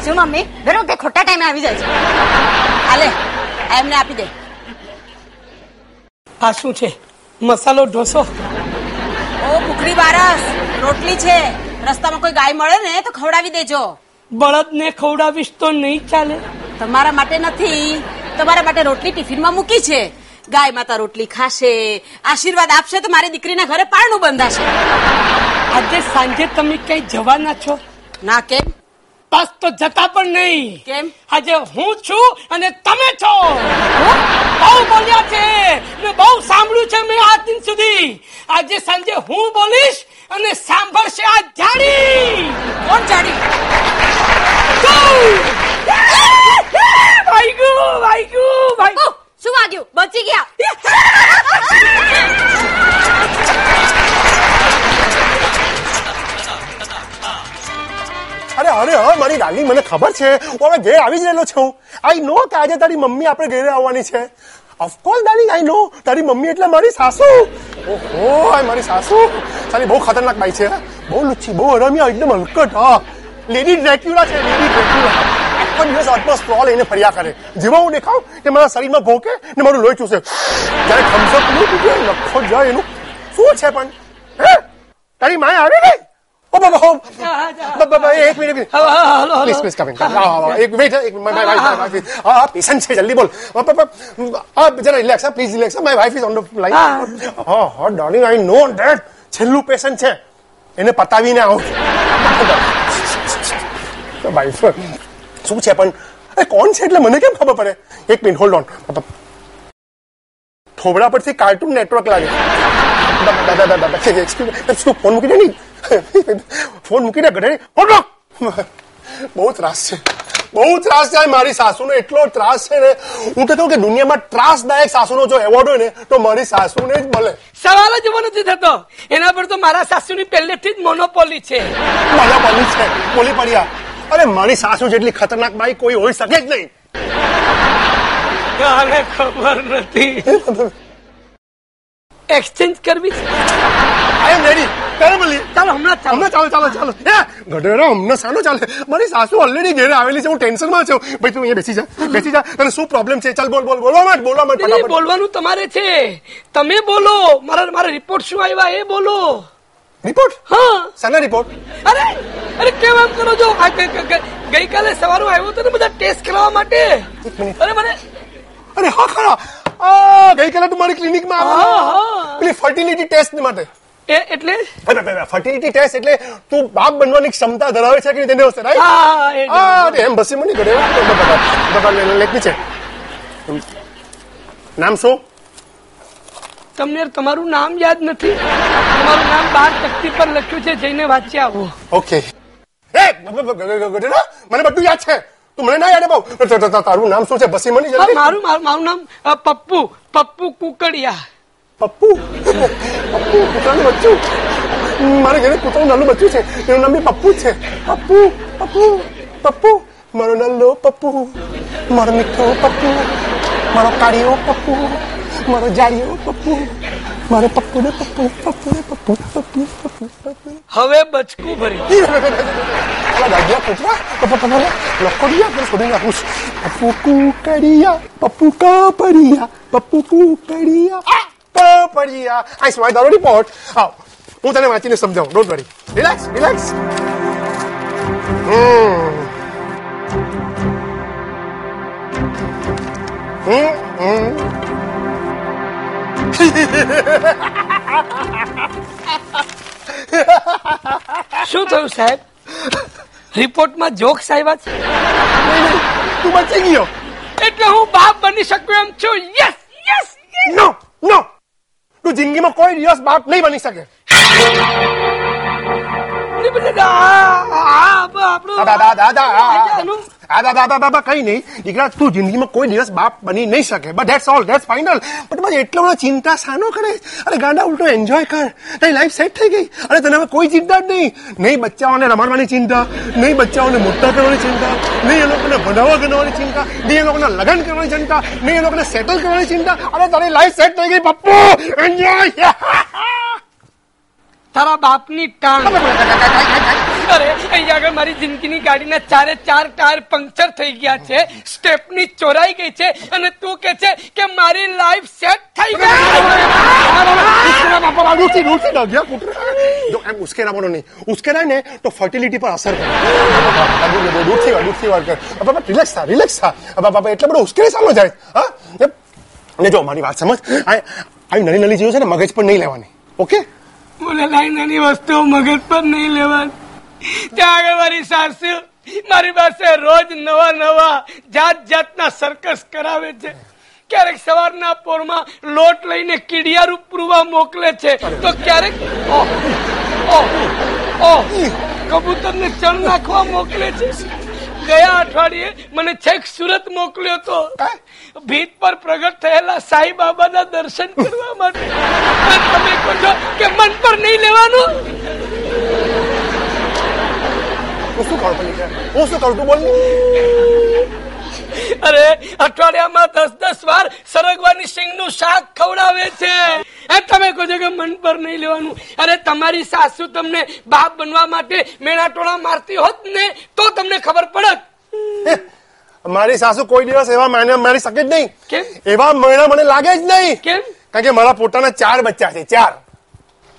શું મમ્મી દર વખતે ખોટા ટાઈમે આવી જાય છે. હાલે આ એમને આપી દે. આ શું છે? મસાલો ઢોસો? ઓ કુકડી બારસ રોટલી છે. રસ્તામાં કોઈ ગાય મળે ને તો ખવડાવી દેજો. બળદને ખવડાવીશ તો નહીં ચાલે. તમારા માટે નથી. તમારા માટે રોટલી ટિફિનમાં મૂકી છે. ગાય માતા રોટલી ખાશે આશીર્વાદ આપશે તો મારી દીકરીના ઘરે પારણું બંધાશે. આજે સાંજે તમે કઈ જવાના છો? ના કેમ? બસ તો જતા પણ નહીં. કેમ? આજે હું છું અને તમે છો. બહુ બોલ્યા છે. મેં બહુ સાંભળ્યું છે મેં આજ દિન સુધી. આજે સાંજે હું બોલીશ અને સાંભળશે આ જાણી કોણ વાગ્યું વાગ્યું ઓ, વાગ્યું શું વાગ્યું? બચી ગયા. અરે અરે હા મારી ડાલી મને ખબર છે. હું હવે ઘેર આવી જ રહેલો છું. આઈ નો કે આજે તારી મમ્મી આપણે ઘરે આવવાની છે. ઓફકોર્સ ડાર્લિંગ આઈ નો તારી મમ્મી એટલે મારી સાસુ. ઓહો, આ મારી સાસુ. તારી બહુ ખતરનાક બાઈ છે. બહુ લુચ્છી બહુ અરમ્યા એકદમ હલકટ. હા. લેડી ડ્રેક્યુલા છે લેડી ડ્રેક્યુલા આખો દિવસ હાથમાં સ્ટ્રો લઈને ફર્યા કરે. જેવા હું દેખાવ કે મારા શરીરમાં ભોકે ને મારું લોહી ચૂસે. જ્યારે પીવું પીવું હોય, જાય એનું શું છે પણ? હે? તારી માય આવી ગઈ ઓ બાબા હો. બ- બ- બ- એક મિનિટ. પ્લીઝ પ્લીઝ કમિંગ એક માય હા પેશન્ટ છે જલ્દી બોલ. હા જરા relax please relax my wife is on the line હા. હા ડાર્લિંગ આઈ નો ધેટ છેલ્લું પેશન્ટ છે. એને પતાવીને આવું વાઇફ શું છે પણ અરે કોણ છે એટલે મને કેમ ખબર પડે? એક મિનિટ હોલ્ડ ઓન થોબડા પરથી કાર્ટૂન નેટવર્ક લાગે. ફોન મૂકી દે નહીં ફોન મૂકી દે ફોન બહુ ત્રાસ છે. બહુ ત્રાસ છે મારી સાસુનો. એટલો ત્રાસ છે ને. હું તો કહું કે દુનિયામાં ત્રાસદાયક સાસુનો જો એવોર્ડ હોય ને તો મારી સાસુને જ મળે. સવાલ જ એવો નથી થતો. એના પર તો મારા સાસુની પહેલેથી જ મોનોપોલી છે. મોનોપોલી છે. બોલી પડ્યા. અરે મારી સાસુ જેટલી ખતરનાક બાઈ કોઈ હોઈ શકે જ નહીં. કાલે ખબર નથી? એક્સચેન્જ કરવી આઈ એમ રેડી ચાલો બોલી? ચાલો હમણાં ચાલો. ચાલો ચાલો ચાલો. હે ગઢેરો હમણાં સાનો ચાલે. મારી સાસુ ઓલરેડી ઘેરે આવેલી છે હું ટેન્શનમાં છું. ભાઈ તું અહીંયા બેસી જા બેસી જા. તને શું પ્રોબ્લેમ છે? ચાલ બોલ બોલ બોલવા માંડ બોલવા માંડ બોલવાનું તમારે છે. તમે બોલો. મારા મારા રિપોર્ટ શું આવ્યા? એ બોલો. રિપોર્ટ? હા. સાના રિપોર્ટ? અરે અરે કેમ એમ કરો છો? ગઈકાલે સવારે આવ્યો હતો ને બધા ટેસ્ટ કરાવવા માટે. અરે મને અરે હા ખરા. આ ગઈકાલે તું મારી ક્લિનિકમાં આવ્યો હા. પેલી ફર્ટિલિટી ટેસ્ટ માટે. એ એટલે? ફર્ટિલિટી ટેસ્ટ એટલે તું બાપ બનવાની ક્ષમતા ધરાવે છે કે નહીં તેને હશે રાઈટ હા એમ બસી મને કરે. લેટ મી છે નામ શું? તમને તમારું નામ યાદ નથી? તમારું નામ બાર તકતી પર લખ્યું છે જઈને વાંચી આવો. ઓકે. મને બધું યાદ છે. તું મને ના યાદ બહુ. તારું નામ શું છે? બસી મની મારું મારું મારું નામ પપ્પુ પપ્પુ કુકડિયા. પપ્પુ? પપ્પુ કુતરાનું બચ્ચું? મારે ઘરે કૂતરાનું નાનું બચ્ચું છે. એનું નામ બી પપ્પુ છે. પપ્પુ પપ્પુ પપ્પુ. મારો નલ્લો પપ્પુ. મારો મીઠો પપ્પુ. મારો કાળીયો પપ્પુ. મારો જાડિયો પપ્પુ મારો પપ્પુ ને પપ્પુ પપ્પુ ને પપ્પુ પપ્પુ. પપ્પુ હવે બચકું ભરી. પપ્પુ કુકડિયા પપ્પુ કાપડિયા પપ્પુ કુકડિયા કાપડિયા. આઈ સ્માય દારો રિપોર્ટ આવ. હું તને વાંચીને સમજાવું. ડોન્ટ વરી રિલેક્સ રિલેક્સ શું થયું સાહેબ? રિપોર્ટમાં જોક્સ આવ્યા છે? તું બચી ગયો. એટલે હું બાપ બની શકું એમ છું. યસ યસ નો નો તું જિંદગીમાં કોઈ દિવસ બાપ નહીં બની શકે. કઈ નહીં. દીકરા તું જિંદગીમાં કોઈ દિવસ બાપ બની નહીં શકે. But that's all that's final but બસ એટલો બધો ચિંતા સાનો કરે. અરે ગાંડા ઉલટો એન્જોય કર. તારી લાઈફ સેટ થઈ ગઈ. અરે તને કોઈ ચિંતા જ નહીં. નહીં બચ્ચાઓને રમાડવાની ચિંતા નહીં બચ્ચાઓને મોટા કરવાની ચિંતા નહીં એ લોકોને ભણાવવા કરવાની ચિંતા નહીં એ લોકોને લગ્ન કરવાની ચિંતા નહીં એ લોકોને સેટલ કરવાની ચિંતા. અને તારી લાઈફ સેટ થઈ ગઈ પપ્પુ. એન્જોય તારા બાપની ટાંગ અરે, અહીંયા આગળ મારી જિંદગીની ગાડીના ચારે ચાર ટાયર પંક્ચર થઈ ગયા છે. સ્ટેપની ચોરાઈ ગઈ છે અને તું કે છે કે મારી લાઈફ સેટ થઈ ગઈ. એમ ઉશ્કેરાવાનો નહીં. ઉશ્કેરાય ને તો ફર્ટિલિટી પર અસર કરે. દૂધથી વાર દૂધથી વાર કર રિલેક્સ થા. રિલેક્સ થા બાબા એટલે બધો ઉશ્કેરી સામે જાય. હા? ને જો, મારી વાત સમજ? આ નાની નાની ચીજો છે ને, મગજ પર નહીં લેવાની. ઓકે? બોલે લાઈ નાની વસ્તુઓ મગજ પર નહીં લેવાની. ત્યાં આગળ મારી સાસુ મારી પાસે રોજ નવા નવા જાત જાતના સર્કસ કરાવે છે. ક્યારેક સવારના પોરમાં લોટ લઈને કીડિયારું પૂરવા મોકલે છે. તો ક્યારેક ઓહ, કબૂતરને ચણ નાખવા મોકલે છે. ગયા અઠવાડિયે મને છેક સુરત મોકલ્યો તો. ભીત પર પ્રગટ થયેલા સાઈ બાબાના દર્શન કરવા માટે. તમે કહો છો કે મન પર નહીં લેવાનું? હું શું કરું? હું શું કરું? તું બોલ. અરે અઠવાડિયામાં દસ દસ વાર સરગવાની સિંગનું શાક ખવડાવે છે. એ તમે કહો છો કે મન પર નહીં લેવાનું. અરે તમારી સાસુ તમને બાપ બનવા માટે મેણાટોળા મારતી હોત ને તો તમને ખબર પડત. મારી સાસુ કોઈ દિવસ એવા માને મારી શકે જ નહીં? એવા મહિના મને લાગે જ નહીં. કેમ? કારણ કે મારા પોતાના ચાર બચ્ચા છે ચાર.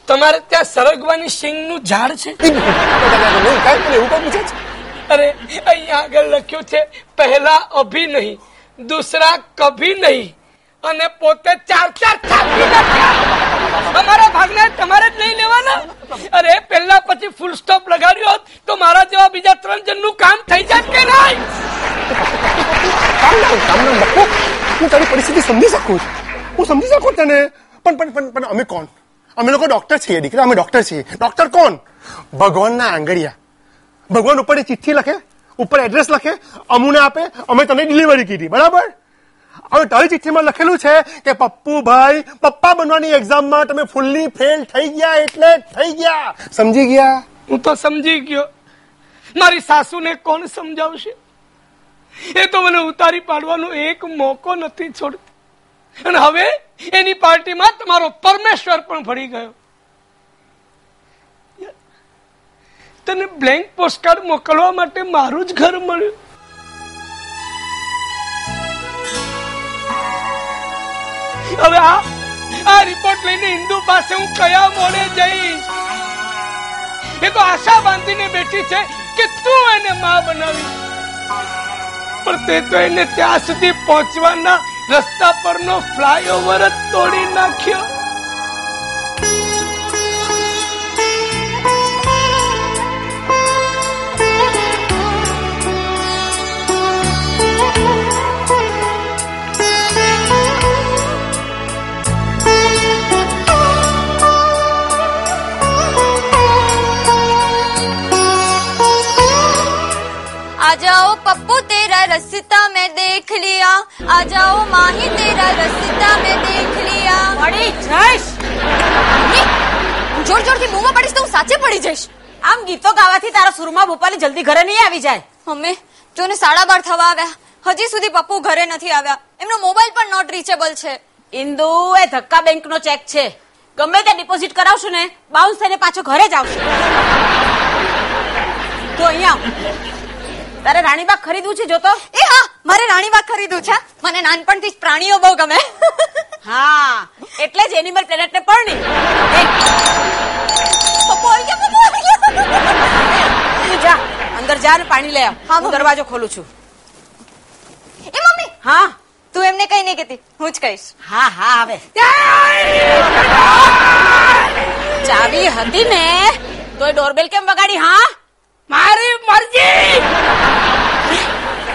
તમારે ત્યાં સરગવાની સિંગનું ઝાડ છે? એવું કઈ પૂછે છે અરે અહીંયા આગળ લખ્યું છે પહેલા અભી નહીં દૂસરા કભી નહીં અને પોતે ચાર ચાર તમારા ભાગને તમારે જ નહીં લેવાના અરે પહેલા પછી ફૂલ સ્ટોપ લગાડ્યો હોત તો મારા જેવા બીજા ત્રણ જણનું કામ થઈ જાત કે નહીં ના ના હું તારી પરિસ્થિતિ સમજી શકું છું હું સમજી શકું તને પણ પણ પણ અમે કોણ અમે લોકો ડોક્ટર છીએ દીકરા અમે ડોક્ટર છીએ ડોક્ટર કોણ ભગવાનના આંગળિયા ભગવાન ઉપર ચિઠ્ઠી લખે, ઉપર એડ્રેસ લખે, અમુને આપે, અમે તને ડિલિવરી કીધી, બરાબર? હવે તારી ચિઠ્ઠીમાં લખેલું છે કે પપ્પુભાઈ, પપ્પા બનવાની એક્ઝામમાં તમે ફૂલ્લી ફેલ થઈ ગયા, એટલે થઈ ગયા. સમજી ગયા? હું તો સમજી ગયો. મારી સાસુને કોણ સમજાવશે? એ તો મને ઉતારી પાડવાનો એક મોકો નથી છોડતી. અને હવે એની પાર્ટીમાં તમારો પરમેશ્વર પણ ભળી ગયો. તને બ્લેન્ક પોસ્ટકાર્ડ મોકલવા માટે મારું જ ઘર મળ્યું. હવે આ આ રિપોર્ટ લઈને હિન્દુ પાસે હું કયા મોડે જઈશ? એ તો આશા બાંધીને બેઠી છે કે તું એને માં બનાવી પણ તે તો એને ત્યાં સુધી પહોંચવાના રસ્તા પરનો ફ્લાયઓવર જ તોડી નાખ્યો. जाओ पप्पू तेरा रस्ता मैं देख लिया आ जाओ माही तेरा रस्ता मैं देख लिया પડી જઈશ મમ્મી, હું જોર જોરથી બૂમો પાડીશ તો હું સાચે પડી જઈશ આમ ગીતો ગાવાથી તારા સુરમાં ભોપાલી જલ્દી ઘરે નહીં આવી જાય મમ્મી જો ને સાડા બાર થવા આવ્યા હજી સુધી પપ્પુ ઘરે નથી આવ્યા એમનો મોબાઈલ પણ નોટ રીચેબલ છે ઇન્દુ એ ધક્કા બેંક નો ચેક છે ગમે તે ડિપોઝિટ કરાવશો ને બાઉન્સ થઈને પાછો ઘરે જ આવશે તો અહીંયા આવ. તારે રાણીબાગ ખરીદવું છે જોતો? એ હા મારે રાણીબાગ ખરીદવું છે. મને નાનપણથી જ પ્રાણીઓ બહુ ગમે. હા એટલે જ એનિમલ પ્લેનેટ ને પણ તું જા અંદર જા ને પાણી લે આવ. હા. દરવાજો ખોલું છું. એ મમ્મી હા? તું એમને કઈ નહીં કહેતી. હું જ કહીશ. હા હા હવે ચાવી હતી ને તોય ડોરબેલ કેમ વગાડી હા? મારી મરજી!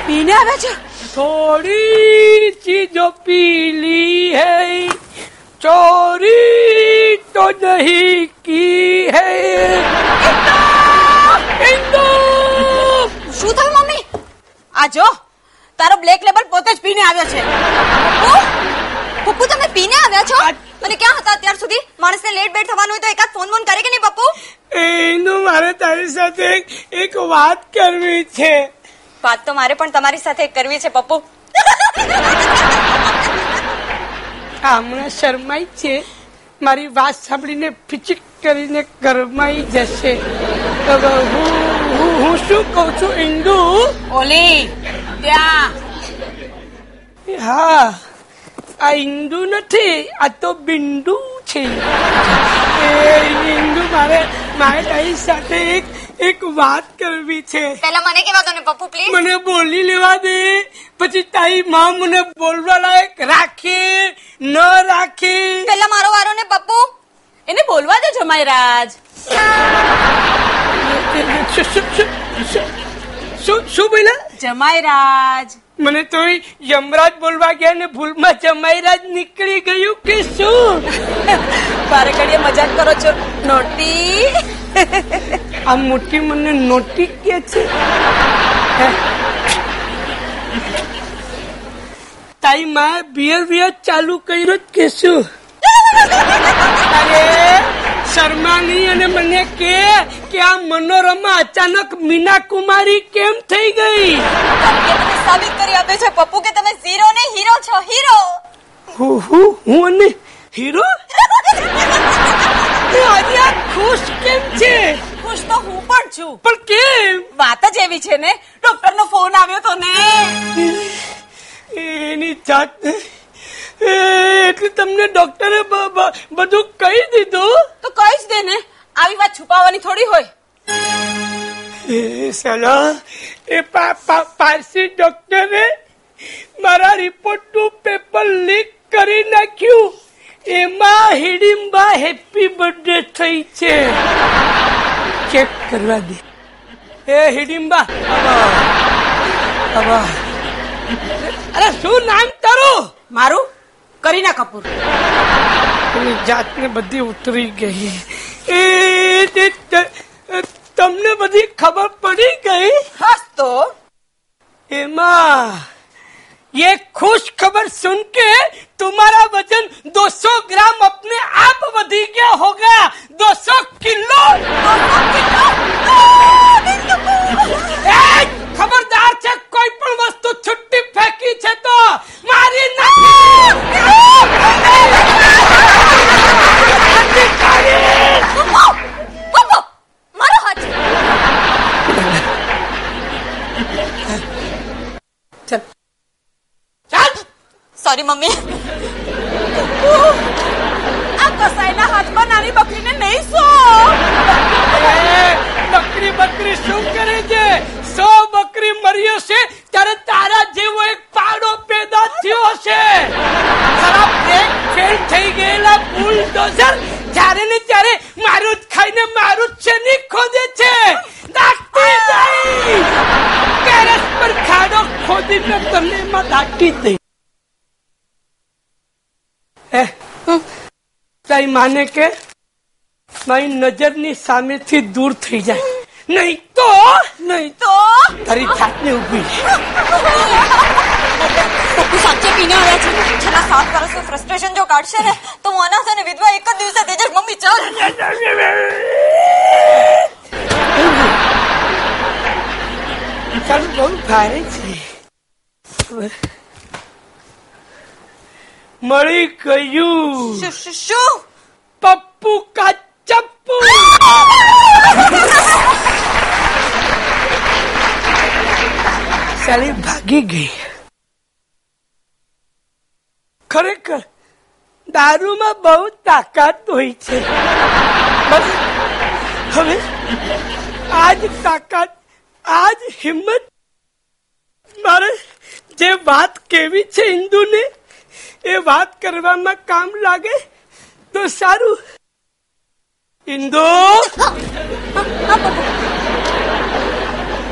પીને આવે છે? થોડી ચીજો પીલી હૈ. ચોરી તો નહીં કી હૈ. શું થયું મમ્મી? આ જો તારો બ્લેક લેબલ પોતે જ પીને આવ્યો છે. પપ્પુ તમે પીને આવ્યા છો? મને ક્યાં હતા અત્યાર સુધી? માણસને લેટ બેટ થવાનું હોય તો એકાદ ફોન ફોન કરે કે નહીં પપ્પુ? ઇન્દુ મારે તારી સાથે એક વાત કરવી છે. વાત તો મારે પણ તમારી સાથે કરવી છે પપ્પુ. હમણાં શરમાઈ છે. મારી વાત સાંભળીને ફિચિક કરીને ગરમાઈ જશે. હું શું કહું છું ઇન્દુ ઓલી ત્યાં. હા આ ઇન્દુ નથી આ તો બિંદુ. છે. એ હિન્દુ મારે મારે તારી સાથે એક એક વાત કરવી છે. પહેલા મને કેવા દો ને પપ્પુ પ્લીઝ મને બોલી લેવા દે. પછી તારી માં મને બોલવા લાયક રાખે ન રાખે. પહેલા મારો વારો ને પપ્પુ. એને બોલવા દે જમાઈ રાજ શું બોલ્યા? જમાઈ રાજ મને તો યમરાજ બોલવા ગયા ને ભૂલમાં જમાઈરાજ નીકળી ગયું કે શું? બારે મજાક કરો છો નોટી? આ મોટી મને નોટી કે છે? તાઈ માં બિયર બિયર ચાલુ કર્યો કે શું? શર્માની અને મને કે કે આ મનોરમા અચાનક મીના કુમારી કેમ થઈ ગઈ? સાબિત કરી આપે છે પપ્પુ કે તમે ઝીરો ને હીરો છો હીરો! હું હું અને હીરો? આજે આ ખુશ કેમ છે? ખુશ તો હું પણ છું. પણ કેમ? વાત જ એવી છે ને ડોક્ટર નો ફોન આવ્યો તો ને. એની જાત એટલે તમને ડોક્ટરે બધું કહી દીધું? તો કહી જ દે ને. આવી વાત છુપાવવાની થોડી હોય. એ સલા એ પારસી ડોક્ટરે મારા રિપોર્ટનું પેપર લીક કરી નાખ્યું. એમાં હિડિંબા હેપી બર્થડે થઈ છે. ચેક કરવા દે. એ હિડિંબા. અરે શું નામ તારું? મારું? કરીના કપૂર એની જાતને બધી ઉતરી ગઈ એ તે- તે- તમને બધી ખબર પડી ગઈ હસ તો एमा ये खुश खबर सुन के तुम्हारा वजन 200 ग्राम अपने आप वधी गया होगा 200 किलो એ, ખબરદાર છે કોઈ પણ વસ્તુ છુટ્ટી ફેંકી છે તો મારી પપ્પુ મારો હાથ ચાલ! ચાલ સોરી મમ્મી. આ કસાઈના હાથમાં નાની બકરીને નહીં સો બકરી બકરી શું કરે છે? સો બકરી મરી હશે ત્યારે તારા જેવો એક પાડો પેદા થયો હશે. ખરાબ બ્રેક ફેલ થઈ ગયેલા બુલડોઝર જ્યારે ને ત્યારે મારું જ ખાઈને મારું જ ની ખોદે છે? દાટી દઈ. કેરસ પર ખાડો ખોદી ને તમને એમાં દાટી દઈ. તારી માને કે મારી નજરની સામેથી દૂર થઈ જાય. નહીં તો નહીં તો તારી જાતને ઊભી તું સાચે પીને આવ્યા છે છેલ્લા સાત વર્ષનું ફ્રસ્ટ્રેશન જો કાઢશે ને તો હું અનાથ અને વિધવા એક જ દિવસે થઈ મમ્મી ચાલ તારું બહુ ભારે છે મળી ગયું શું પપ્પુ કા ચપ્પુ સાલી ભાગી ગઈ ખરેખર દારૂમાં બહુ તાકાત હોય છે બસ હવે આજ તાકાત આજ હિંમત મારે જે વાત કેવી છે હિન્દુને એ વાત કરવામાં કામ લાગે તો સારું ઇન્દુ?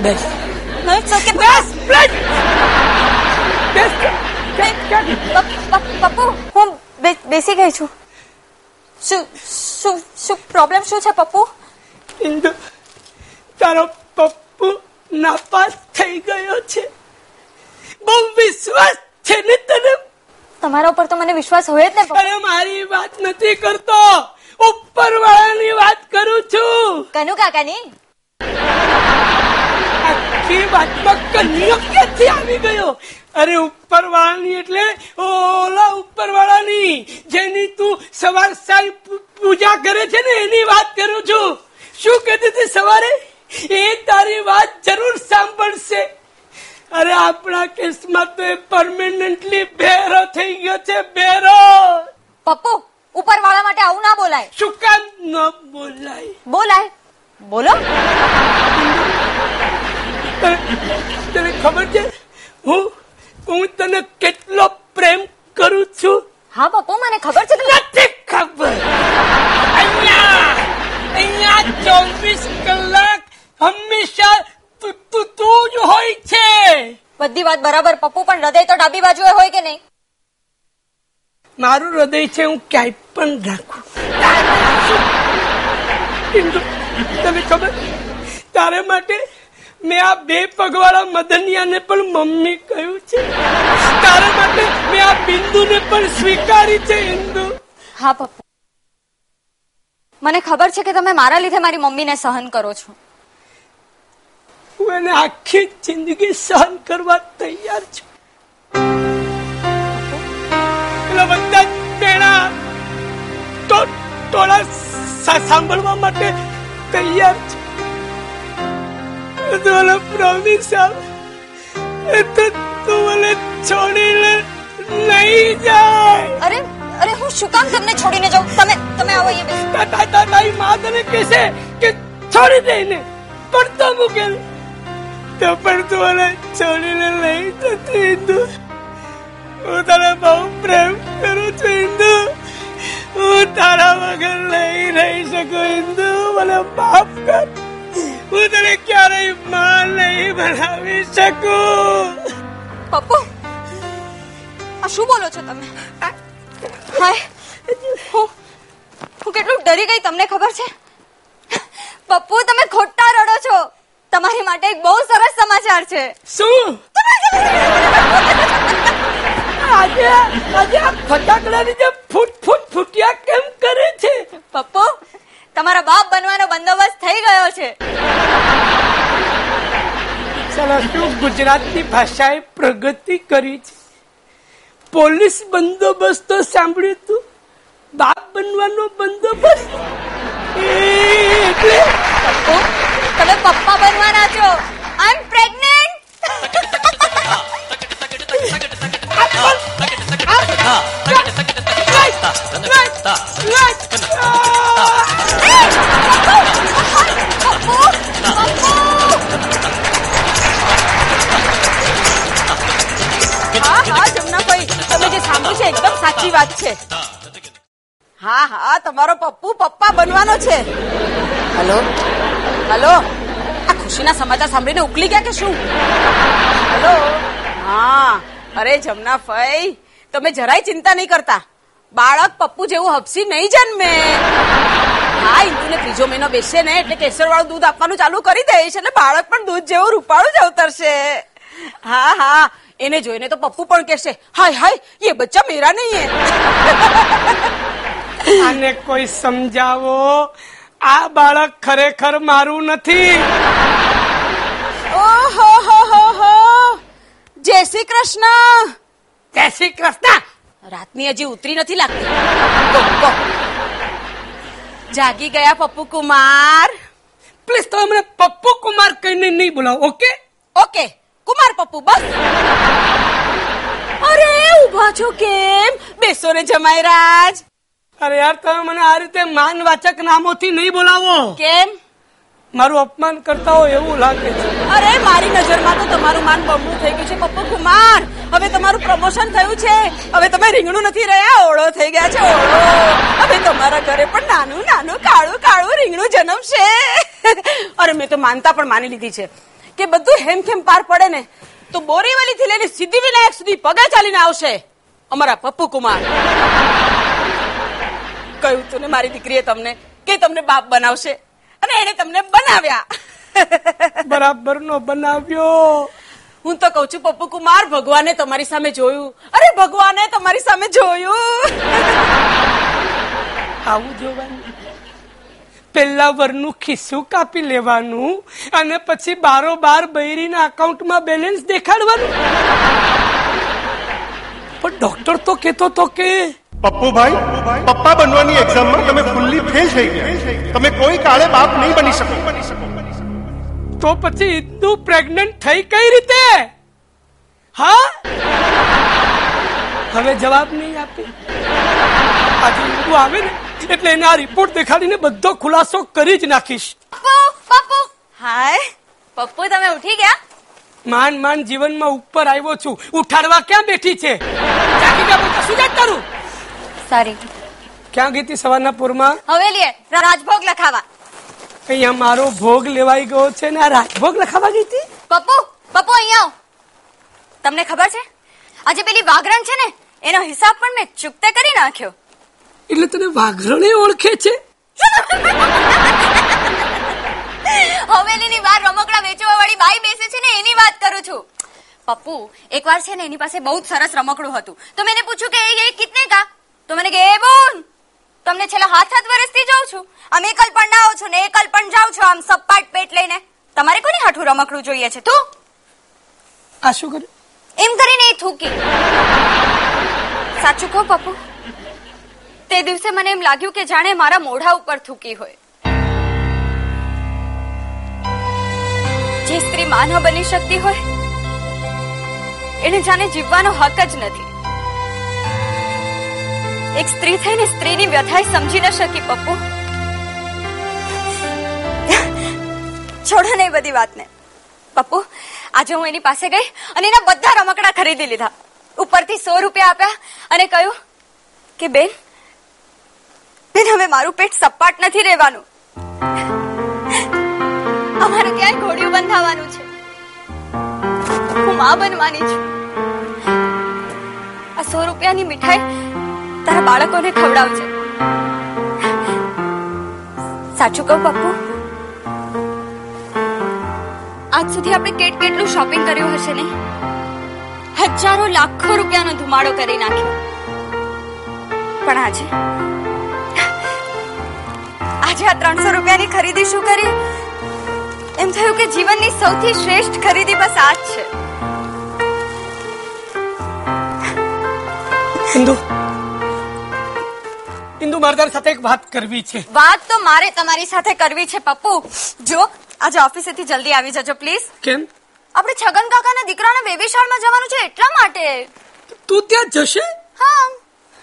બેસ. It's okay, બેસ બેસ. બેસ. પપ્પુ હું બેસી ગઈ છું. શું શું શું પ્રોબ્લેમ શું છે પપ્પુ? ઇન્દુ તારો પપ્પુ નાપાસ થઈ ગયો છે. બહુ વિશ્વાસ છે ને તને? તમારા ઉપર તો મને વિશ્વાસ હોય જ ને અરે મારી વાત નથી કરતો. ઉપરવાળાની વાત કરું છું. કનુ કાકાની? આખી વાતમાં કન્યો ક્યાંથી આવી ગયો? અરે ઉપરવાળાની એટલે ઓલા ઉપરવાળાની જેની તું સવાર સાંજ પૂજા કરે છે ને એની વાત કરું છું. શું કહેતી હતી સવારે? એ તારી વાત જરૂર સાંભળશે. અરે આપણા કેસમાં તો એ પરમેનન્ટલી બેરો થઈ ગયો છે બેરો પપ્પુ ઉપર વાળા માટે આવું ના બોલાય. શું કામ ન બોલાય? બોલાય. બોલો. તને ખબર છે? હું હું તને કેટલો પ્રેમ કરું છું? હા પપ્પુ મને ખબર છે. નથી ખબર. અહીંયા અહીંયા ચોવીસ કલાક હંમેશા તું તું તું જ હોય છે. બધી વાત બરાબર પપ્પુ પણ હૃદય તો ડાબી બાજુએ હોય કે નહીં? મારું હૃદય છે હું ક્યાંય પણ રાખું. તને ખબર? તારે માટે મેં આ બે પગવાળા મદનિયાને પણ મમ્મી કહ્યું છે. તારે માટે મેં આ બિંદુને પણ સ્વીકારી છે હિન્દુ હા પપ્પા. મને ખબર છે કે તમે મારા લીધે મારી મમ્મીને સહન કરો છો. હું એને આખી જિંદગી સહન કરવા તૈયાર છું. ટોળા સાંભળવા માટે તૈયાર છે. તો પ્રોમિસ આપ. એ તો તું મને છોડીને નહીં જાય. અરે અરે હું શું કામ તમને છોડીને જાઉં? તમે તમે આવો અહીંયા બેસો. તા- તા- તા- તારી માં તને કહેશે કે છોડી દે ને પડતો મૂકેલ તો પણ તું મને છોડીને લઈ જતી હિન્દુ. હું તને બહુ પ્રેમ કરું છું ઇન્દુ હું તારા વગર નહીં રહી શકું હિન્દુ મને માફ કર. હું તને ક્યારેયમાં નહીં બનાવી શકું. પપ્પુ આ શું બોલો છો તમે? હાય હું હું કેટલું ડરી ગઈ તમને ખબર છે? પપ્પુ તમે ખોટા રડો છો. તમારી માટે એક બહુ સરસ સમાચાર છે. શું? આજે આજે આ ફટાકડાની જે ફૂટ ફૂટ ફૂટ્યા કેમ કરે છે? પપ્પો તમારા બાપ બનવાનો બંદોબસ્ત થઈ ગયો છે. શું ગુજરાતની ભાષાએ પ્રગતિ કરી છે? પોલીસ બંદોબસ્ત તો સાંભળ્યું તું? બાપ બનવાનો બંદોબસ્ત? એટલે તમે પપ્પા બનવાના છો. આઈ એમ પ્રેગ્નેન્ટ હા હા, તમારો પપ્પુ પપ્પા બનવાનો છે. હલો? હલો? આ ખુશીના સમાચાર સાંભળીને ઉકલી ગયા કે શું? હલો? હા. અરે જમના ફઈ તમે જરાય ચિંતા નહીં કરતા. બાળક પપ્પુ જેવું હપસી નહીં જન્મે. હા ઇન્દુને ત્રીજો મહિનો બેસે ને એટલે કેસર વાળું દૂધ આપવાનું ચાલુ કરી દઈશ એટલે બાળક પણ દૂધ જેવું રૂપાળું જ અવતરશે. હા હા એને જોઈને તો પપ્પુ પણ કહેશે હાય હાય એ બચ્ચા મેરા નહીં હે. આને કોઈ સમજાવો? આ બાળક ખરેખર મારું નથી. ઓહો હો હો હો. જય શ્રી કૃષ્ણ! જય શ્રી કૃષ્ણ! રાતની હજી ઉતરી નથી લાગતી. જાગી ગયા પપ્પુ કુમાર. પ્લીઝ તમે મને પપ્પુ કુમાર કહીને નહીં બોલાવો ઓકે? ઓકે કુમાર પપ્પુ બસ. અરે ઊભા છો કેમ? બેસો ને જમાઈ રાજ. અરે યાર તમે મને આ રીતે માનવાચક નામોથી નહીં બોલાવો. કેમ? મારું અપમાન કરતા હોય એવું લાગે છે. અરે, મારી નજરમાં તો તમારું માન બમણું થઈ ગયું છે, પપ્પુ કુમાર. હવે તમારું પ્રમોશન થયું છે. હવે તમે રીંગણું નથી રહ્યા, ઓળો થઈ ગયા છે, ઓળો. હવે તમારા ઘરે પણ નાનું નાનું, કાળું કાળું રીંગણું જન્મશે. અરે, મેં તો માનતા પણ માની લીધી છે કે બધું હેમખેમ પાર પડે ને તો બોરીવલી થી લઈને સિદ્ધિ વિનાયક સુધી પગે ચાલીને આવશે અમારા પપ્પુ કુમાર. કહ્યું તું ને મારી દીકરીએ તમને કે તમને બાપ બનાવશે. અને એને તમને બનાવ્યા. બરાબર નો બનાવ્યો. હું તો કઉ છું પપ્પુ કુમાર ભગવાને તમારી સામે જોયું. અરે ભગવાને તમારી સામે જોયું. આવું જોવાનું. પેલા વરનું ખિસ્સું કાપી લેવાનું અને પછી બારો બાર બૈરીના અકાઉન્ટમાં બેલેન્સ દેખાડવાનું. પણ ડોક્ટર તો કેતો તો કે પપ્પુભાઈ પપ્પા બનવાની એક્ઝામમાં તમે ફૂલ્લી ફેલ થઈ ગયા. તમે કોઈ કાળે બાપ નહીં બની શકો. તો પછી ઇન્દુ પ્રેગ્નન્ટ થઈ કઈ રીતે? હા? હવે જવાબ નહીં આપે. આજે ઇન્દુ આવે ને એટલે એને આ રિપોર્ટ દેખાડીને બધો ખુલાસો કરી જ નાખીશ. પપ્પુ પપ્પુ. હાય. પપ્પુ તમે ઉઠી ગયા? માંડ માંડ જીવનમાં ઉપર આવ્યો છું. ઉઠાડવા ક્યાં બેઠી છે? શું જાત તારું સારી. ક્યાં ગઈ હતી સવારના પૂરમાં? હવેલીએ રાજભોગ લખાવા. અહીંયા મારો ભોગ લેવાઈ ગયો છે ને આ રાજભોગ લખાવા ગઈ હતી? પપ્પુ પપ્પુ અહીંયા તમને ખબર છે? આજે પેલી વાઘરણ છે ને એનો હિસાબ પણ મેં ચૂકતે કરી નાખ્યો. એટલે તને વાઘરણે ઓળખે છે? હવેલીની બહાર રમકડા વેચવા વાળી બાઈ બેસે છે ને એની વાત કરું છું. પપ્પુ એકવાર છે ને એની પાસે બહુ જ સરસ રમકડું હતું. તો મેં પૂછ્યું કે એ કિતને કા? તો મને કે એ બોન તમને છેલ્લા હાથ હાથ વર્ષથી જાઉં છું. આમ એકલ પણ ના છો ને એકલ પણ જાઉં છો આમ સપાટ પેટ લઈને. તમારે કોની હાઠું રમકડું જોઈએ છે? તું. આ શું કર્યું? એમ કરીને એ થૂકી. સાચું કહો પપ્પુ. તે દિવસે મને એમ લાગ્યું કે જાણે મારા મોઢા ઉપર થૂકી હોય. જે સ્ત્રી માનવ બની શકતી હોય એને જાણે જીવવાનો હક જ નથી. એક સ્ત્રી થઈને સ્ત્રીની વ્યથાએ સમજી ન શકી, પપ્પુ. છોડો ને બધી વાતને. પપ્પુ, આજે હું એની પાસે ગઈ અને એના બધા રમકડા ખરીદી લીધા. ઉપરથી સો રૂપિયા આપ્યા અને કહ્યું કે, બેન બેન, હવે મારું પેટ સપાટ નથી રહેવાનું. અમારે ત્યાં ઘોડિયું બંધાવાનું છે. હું માં બનવાની છું. આ સો રૂપિયાની મીઠાઈ તારા બાળકોને ખવડાવજે. સાચું કહું બાપુ આજ સુધી આપણે કેટ કેટલું શોપિંગ કર્યું હશે ને? હજારો લાખો રૂપિયાનો ધુમાડો કરી નાખ્યો. પણ આજે આજે આ ત્રણસો રૂપિયાની ખરીદી શું કરી? એમ થયું કે જીવનની સૌથી શ્રેષ્ઠ ખરીદી બસ આ જ છે. ઇન્દુ મારદાર સાથે એક વાત કરવી છે. વાત તો મારે તમારી સાથે કરવી છે પપ્પુ. જો આજે ઓફિસેથી જલ્દી આવી જજો પ્લીઝ. કેમ? આપણે છગન કાકાના દીકરાના બેબી શાળમાં જવાનું છે એટલા માટે. તું ત્યાં જશે? હા.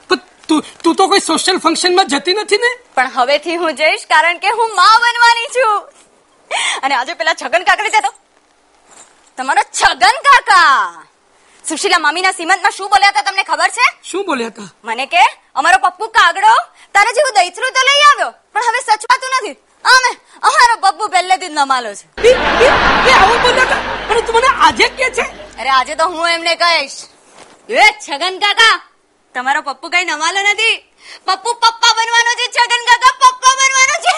પણ તું તું તો કોઈ સોશિયલ ફંક્શનમાં જતી નથી ને? પણ હવેથી હું જઈશ કારણ કે હું માં બનવાની છું. અને આજે પેલા છગન કાકા ત્યાં તો તમારો છગન કાકા. સુશીલા મામીના સીમંતમાં શું બોલ્યા હતા તમને ખબર છે? શું બોલ્યા હતા? મને કે અમારો પપ્પુ કાગડો તારા જેવું દૈત્રું તો લઈ આવ્યો પણ હવે સચવાતું નથી. અમે અમારો બબ્બુ પહેલેથી જ નમાલો છે. એ, આવું તું મને આજે કે છે? અરે આજે તો હું એમને કહીશ. એ છગન કાકા તમારો પપ્પુ કઈ નમાલો નથી? પપ્પુ પપ્પા બનવાનો છે છગન કાકા પપ્પા બનવાનો છે.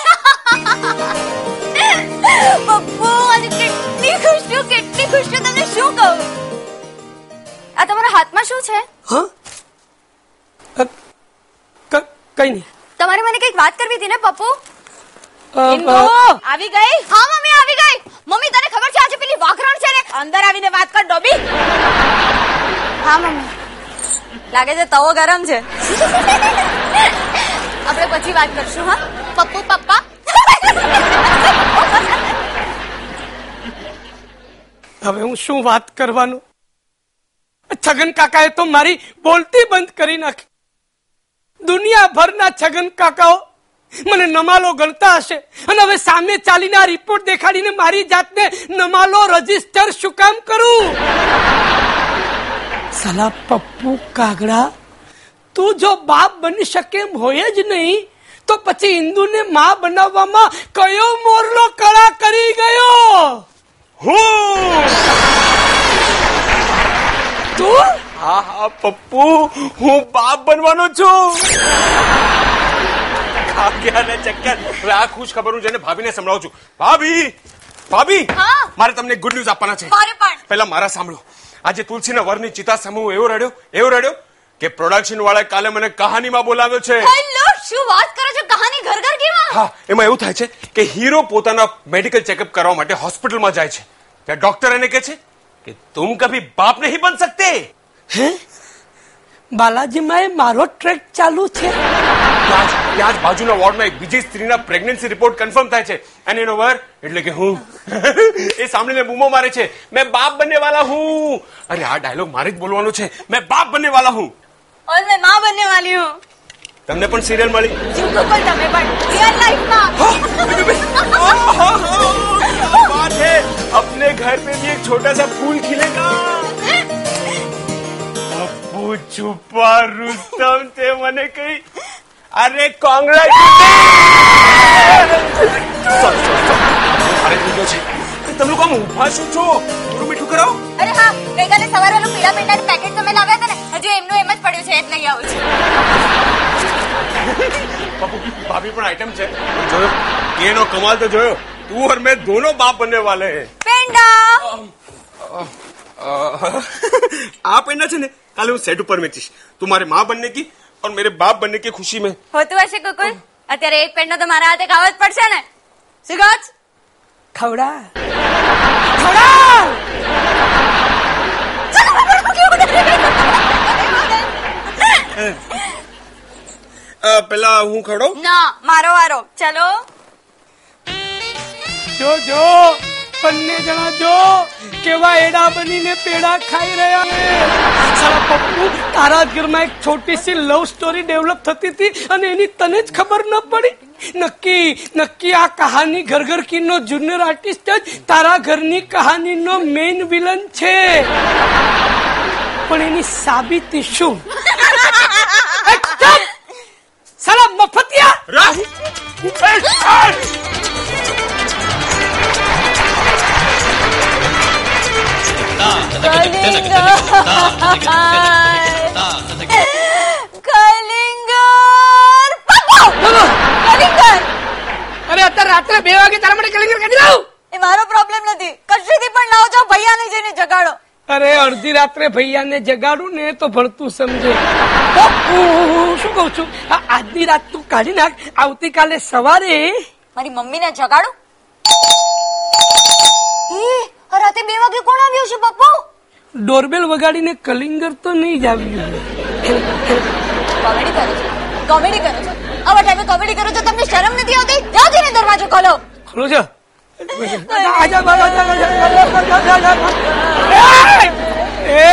પપ્પુ આજે કેટલી ખુશ છું કેટલી ખુશ છું. તમને શું કહું? આ તમારા હાથમાં શું છે? હા? કઈ નહીં. તમારે મને કંઈક વાત કરવી હતી ને પપ્પુ? આવી ગઈ? હા મમ્મી આવી ગઈ. મમ્મી તને ખબર છે આજે પેલી વાઘરણ છે ને? અંદર આવીને વાત કર ડોબી. હા મમ્મી. લાગે છે તવો ગરમ છે. આપણે પછી વાત કરશું હા? પપ્પુ પપ્પા? હવે હું શું વાત કરવાનું? છગન કાકાએ તો મારી બોલતી બંધ કરી નાખી. દુનિયાભરના છગન કાકાઓ મને નમાલો ગણતા હશે. અને હવે સામે ચાલીને આ રિપોર્ટ દેખાડીને મારી જાતને નમાલો રજિસ્ટર શું કામ કરું? સલા પપ્પુ કાગડા તું જો બાપ બની શકે એમ હોય જ નહીં તો પછી હિન્દુને માં બનાવવામાં કયો મોરલો કળા કરી ગયો? હું! તું? હા હા પપ્પુ હું બાપ બનવાનો છું. કાગ્યા ને ચક્કર. હવે આ ખુશ ખબર હું જેને ભાભીને સંભળાવું છું. ભાભી ભાભી હા? મારે તમને ગુડ ન્યૂઝ આપવાના છે. પહેલા મારા સાંભળો. આજે તુલસીના વરની ચિતા સમૂહ એવો રડ્યો એવો રડ્યો કે પ્રોડક્શન વાળા કાલે મને કહાનીમાં બોલાવ્યો છે. હેલો શું વાત કરો છો? કહાની ઘર ઘર કેવા? હા એમાં એવું થાય છે કે હીરો પોતાના મેડિકલ ચેકઅપ કરવા માટે હોસ્પિટલમાં જાય છે. ત્યાં ડોક્ટર એને કહે છે કે તુમ કભી બાપ નહીં બન સકતે હે? બાલાજીમાં એ મારો ટ્રેક ચાલુ છે. ત્યાં જ બાજુના વોર્ડમાં એક બીજી સ્ત્રીના પ્રેગ્નન્સી રિપોર્ટ કન્ફર્મ થાય છે. એન્ડ એનો એટલે કે હું. એ સાંભળીને બૂમો મારે છે. મેં બાપ બનને હું. અરે આ ડાયલોગ મારે જ બોલવાનો છે. મેં બાપ બનને હું. ઓર મેં માં બનને તમને પણ સિરિયલ મળી? જીવતો પણ તમે અપને ઘર પે એક છોટા સા ફૂલ ખીલેગા. તું છુપા રુસ્તમ તે મને કહી અરે કોંગ્રેચ્યુલેશન તમે કોમ ઊભા શું છો થોડું મીઠું કરાવો અરે હા ગઈકાલે સવારે ઓલું પીળા પેંડાનું પેકેટ તમે લાવ્યા હતા ને હજુ એમનું એમ જ પડ્યું છે એ જ લઈ આવું છું ભાભી પણ આઈટમ છે જોયો એનો કમાલ તો જોયો તું ઓર મેં દોનો બાપ બનને વાલે હે પેંડા આ પેંડા છે ને કાલે હું સેટ ઉપર વેચીશ તું મારે माँ बनने की और मेरे बाप बनने की खुशी में હોતું હશે કુકુલ અત્યારે એક પેંડો તો મારા હાથે ખાવો જ પડશે ને શું કહો છો? ખવડા ખવડા અ, પેલા હું ખડો ના મારો વારો ચલો જો જો બંને જણા જો કેવા એડા બનીને પેડા ખાઈ રહ્યા છે. સારા પપ્પુ તારા ઘરમાં એક છોટી સી લવ સ્ટોરી ડેવલપ થતી હતી અને એની તને જ ખબર ન પડી? નક્કી નક્કી આ કહાની ઘર ઘર કીનો જુનિયર આર્ટિસ્ટ જ તારા ઘરની કહાનીનો મેઇન વિલન છે. પણ એની સાબિતી શું! સાલા મફતિયા! રાત્રે બે વાગે તારા માટે કલિંગર કાઢી દઉં એ મારો પ્રોબ્લેમ નથી કશેથી પણ લાવો છો ભૈયાને જઈને જગાડો અરે, અડધી રાત્રે ભૈયાને જગાડું ને તો ભળતું સમજે. શું કઉ છું? આજની રાત તું કાઢી નાખ. આવતીકાલે સવારે મારી મમ્મીને જગાડું? રાતે બે વાગે કોણ આવ્યું છે પપ્પુ ડોરબેલ વગાડીને કલિંગર તો નહીં જ આવ્યું કોમેડી કરો છો કોમેડી કરો છો આવા ટાઈમે કોમેડી કરો છો તમને શરમ નથી આવતી જાઓ જઈને દરવાજો ખોલો ખોલો છો આજા, આજા, આજા, આજા, આજા, આજા. એ! એ!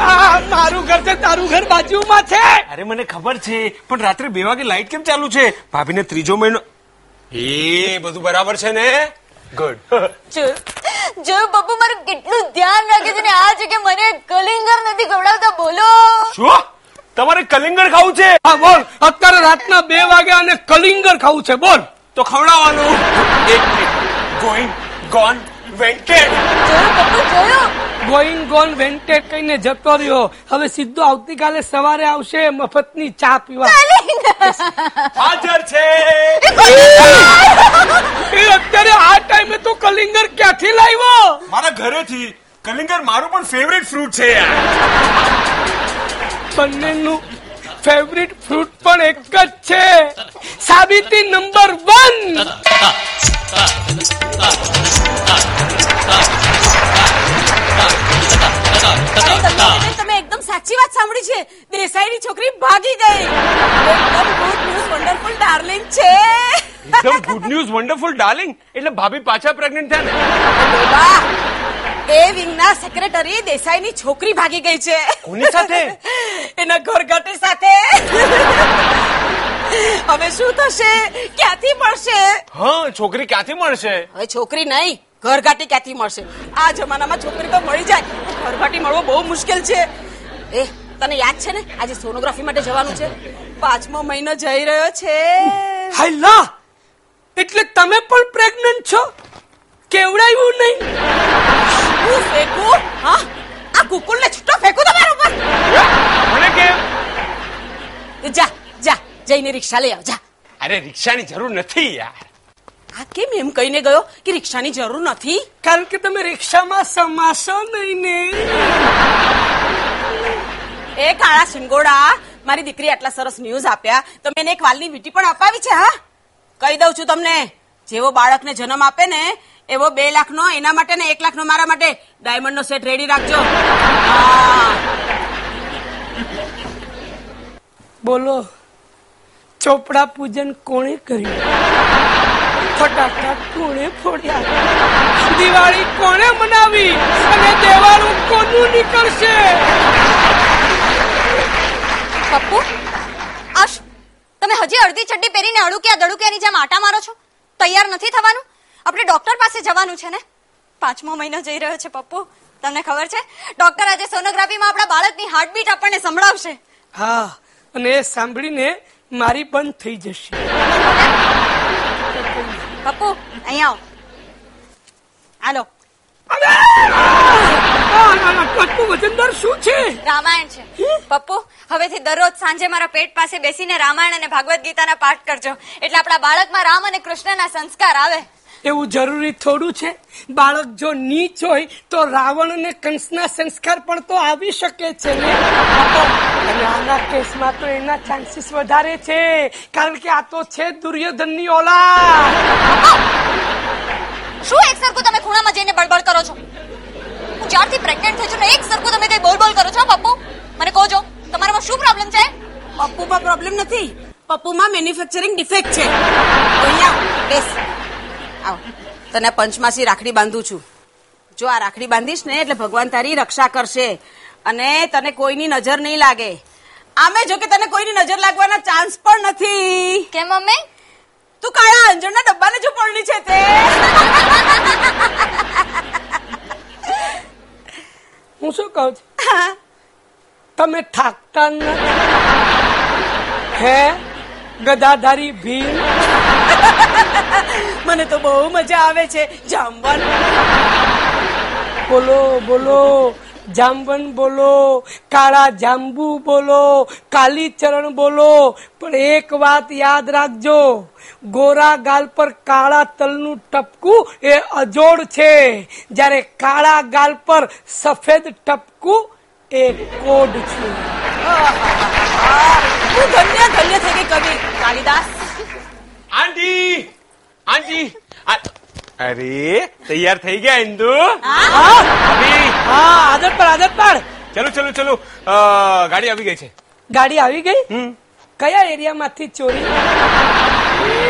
આ મારું ઘર છે તારું ઘર બાજુમાં છે અરે મને ખબર છે પણ રાત્રે બે વાગે લાઈટ કેમ ચાલુ છે ભાભીને ત્રીજો મહિનો એ બધું બરાબર છે ને ગુડ જોયું જોયું પપ્પુ મારું કેટલું ધ્યાન રાખે છે ને આ છે કે મને કલિંગર નથી ખવડાવતા બોલો. શું? તમારે કલિંગર ખાવું છે? હા બોલ. અત્યારે રાતના બે વાગે અને કલિંગર ખાવું છે બોલ. તો ખવડાવવાનું. એક મિનિટ ગોઈંગ ગોન વેન્ટેડ જોયું પપ્પુ જોયું. ગોઈંગ ગોન વેન્ટેડ કહીને જતો રહ્યો. હવે સીધો આવતીકાલે સવારે આવશે મફતની ચા પીવા. હાજર છે એ અત્યારે આ ટાઈમે તો કલિંગર ક્યાંથી લાવ્યો? મારા ઘરેથી. કલિંગર મારું પણ ફેવરેટ ફ્રૂટ છે યાર. બંનેનું ફેવરિટ ફ્રૂટ પણ એક જ છે. સાબિતી નંબર વન સાચી વાત સાંભળી છે. દેસાઈની છોકરી ભાગી ગઈ. એકદમ ગુડ ન્યૂઝ વન્ડરફુલ ડાર્લિંગ છે. એકદમ ગુડ ન્યૂઝ વન્ડરફુલ ડાર્લિંગ એટલે ભાભી પાછા પ્રેગ્નન્ટ થયા ને? એ વિંગના સેક્રેટરી દેસાઈની છોકરી ભાગી ગઈ છે. કોની સાથે? એના ઘરઘટી સાથે. હવે શું થશે? ક્યાંથી મળશે? હા છોકરી ક્યાંથી મળશે? હવે છોકરી નહીં ઘરઘાટી ક્યાંથી મળશે? આ જમાનામાં છોકરી તો મળી જાય. ઘરઘાટી મળવો બહુ મુશ્કેલ છે. એ તને યાદ છે ને? આજે સોનોગ્રાફી માટે જવાનું છે. પાંચમો મહિનો જઈ રહ્યો છે. હાયલા! એટલે તમે પણ પ્રેગ્નન્ટ છો? કેવડાયું નહીં? હું ફેંકું? હા? આ કુકુલને છૂટો ફેંકું તમારા ઉપર? મને કેમ જા જા જઈને રિક્ષા લઈ આવ જા. અરે રિક્ષાની જરૂર નથી યાર. આ કેમ એમ કહીને ગયો કે રિક્ષાની જરૂર નથી? કારણ કે તમે રિક્ષામાં સમાશો નહીં ને. એ કાળા શિંગોડા મારી દીકરી આટલા સરસ ન્યૂઝ આપ્યા. તો મેં એક વાલની વીટી પણ અપાવી છે, હા? કહી દઉં છું તમને, જેવો બાળકને જન્મ આપે ને, એવો બે લાખનો, એના માટે ને એક લાખનો, મારા માટે ડાયમંડનો સેટ રેડી રાખજો. બોલો, ચોપડા પૂજન કોણે કર્યું? ફટાકડા કોણે ફોડ્યા? દિવાળી કોણે મનાવી? અને દેવાળું કોનું નીકળશે? પપ્પુ આશ તમે હજી અડધી ચડ્ડી પહેરીને અડુક્યા દડુક્યાની જેમ આટા મારો છો? તૈયાર નથી થવાનું? આપણે ડોક્ટર પાસે જવાનું છે ને? પાંચમો મહિનો જઈ રહ્યો છે પપ્પુ. તમને ખબર છે? ડોક્ટર આજે સોનોગ્રાફીમાં આપણા બાળકની હાર્ટબીટ આપણને સંભળાવશે. હા અને એ સાંભળીને મારી પણ થઈ જશે. પપ્પુ અહીંયા આવો. હાલો. શું છે? રામાયણ છે. પપ્પુ હવેથી દરરોજ સાંજે મારા પેટ પાસે બેસીને રામાયણ અને ભાગવત ગીતાના પાઠ કરજો. એટલે આપણા બાળકમાં રામ અને કૃષ્ણના સંસ્કાર આવે. એવું જરૂરી થોડું છે? બાળક જો નીચ હોય તો રાવણ અને કંસના સંસ્કાર પણ તો આવી શકે છે ને? આના કેસમાં તો એના ચાન્સીસ વધારે છે. કારણ કે આ તો છે દુર્યોધનની ઓલા શું એક સરખું તમે ખૂણામાં જઈને બળબળ કરો છો? હું જ્યારથી પ્રેગ્નન્ટ થઈ છું ને એક સરખું તમે કઈ બોલ બોલ કરો છો પપ્પુ? મને કહો છો તમારામાં શું પ્રોબ્લેમ છે? પપ્પુમાં પ્રોબ્લેમ નથી. પપ્પુમાં મેન્યુફેક્ચરિંગ ડિફેક્ટ છે. અહીંયા બેસ. આવ. તને પંચમાસી રાખડી બાંધું છું. જો આ રાખડી બાંધીશ ને એટલે ભગવાન તારી રક્ષા કરશે. અને તને કોઈની નજર નહીં લાગે. આમે જો કે તને કોઈની નજર લાગવાના ચાન્સ પણ નથી. કેમ મમ્મી તું કાળા અંજણના ડબ્બાને જો પડની છે તે? હું શું કહું છું? તમે થાકતા હે? ગદાધારી ભીમ? મને તો બહુ મજા આવે છે. જામવાનું. બોલો બોલો. જામવન બોલો કાળા જાંબુ બોલો કાલીચરણ બોલો પણ એક વાત યાદ રાખજો ગોરા ગાલ પર કાળા તલનું ટપકું એ અજોડ છે. જ્યારે કાળા ગાલ પર સફેદ ટપકું એ કોડ છે. હું ધન્ય ધન્ય થઈ ગઈ કવિ કાલિદાસ. આંટી આંટી અરે તૈયાર થઈ ગયા ઇન્દુ હા ભાભી હા આદત પર આદત પર ચલો ચલો ચલો અ, ગાડી આવી ગઈ છે ગાડી આવી ગઈ કયા એરિયામાંથી ચોરી એ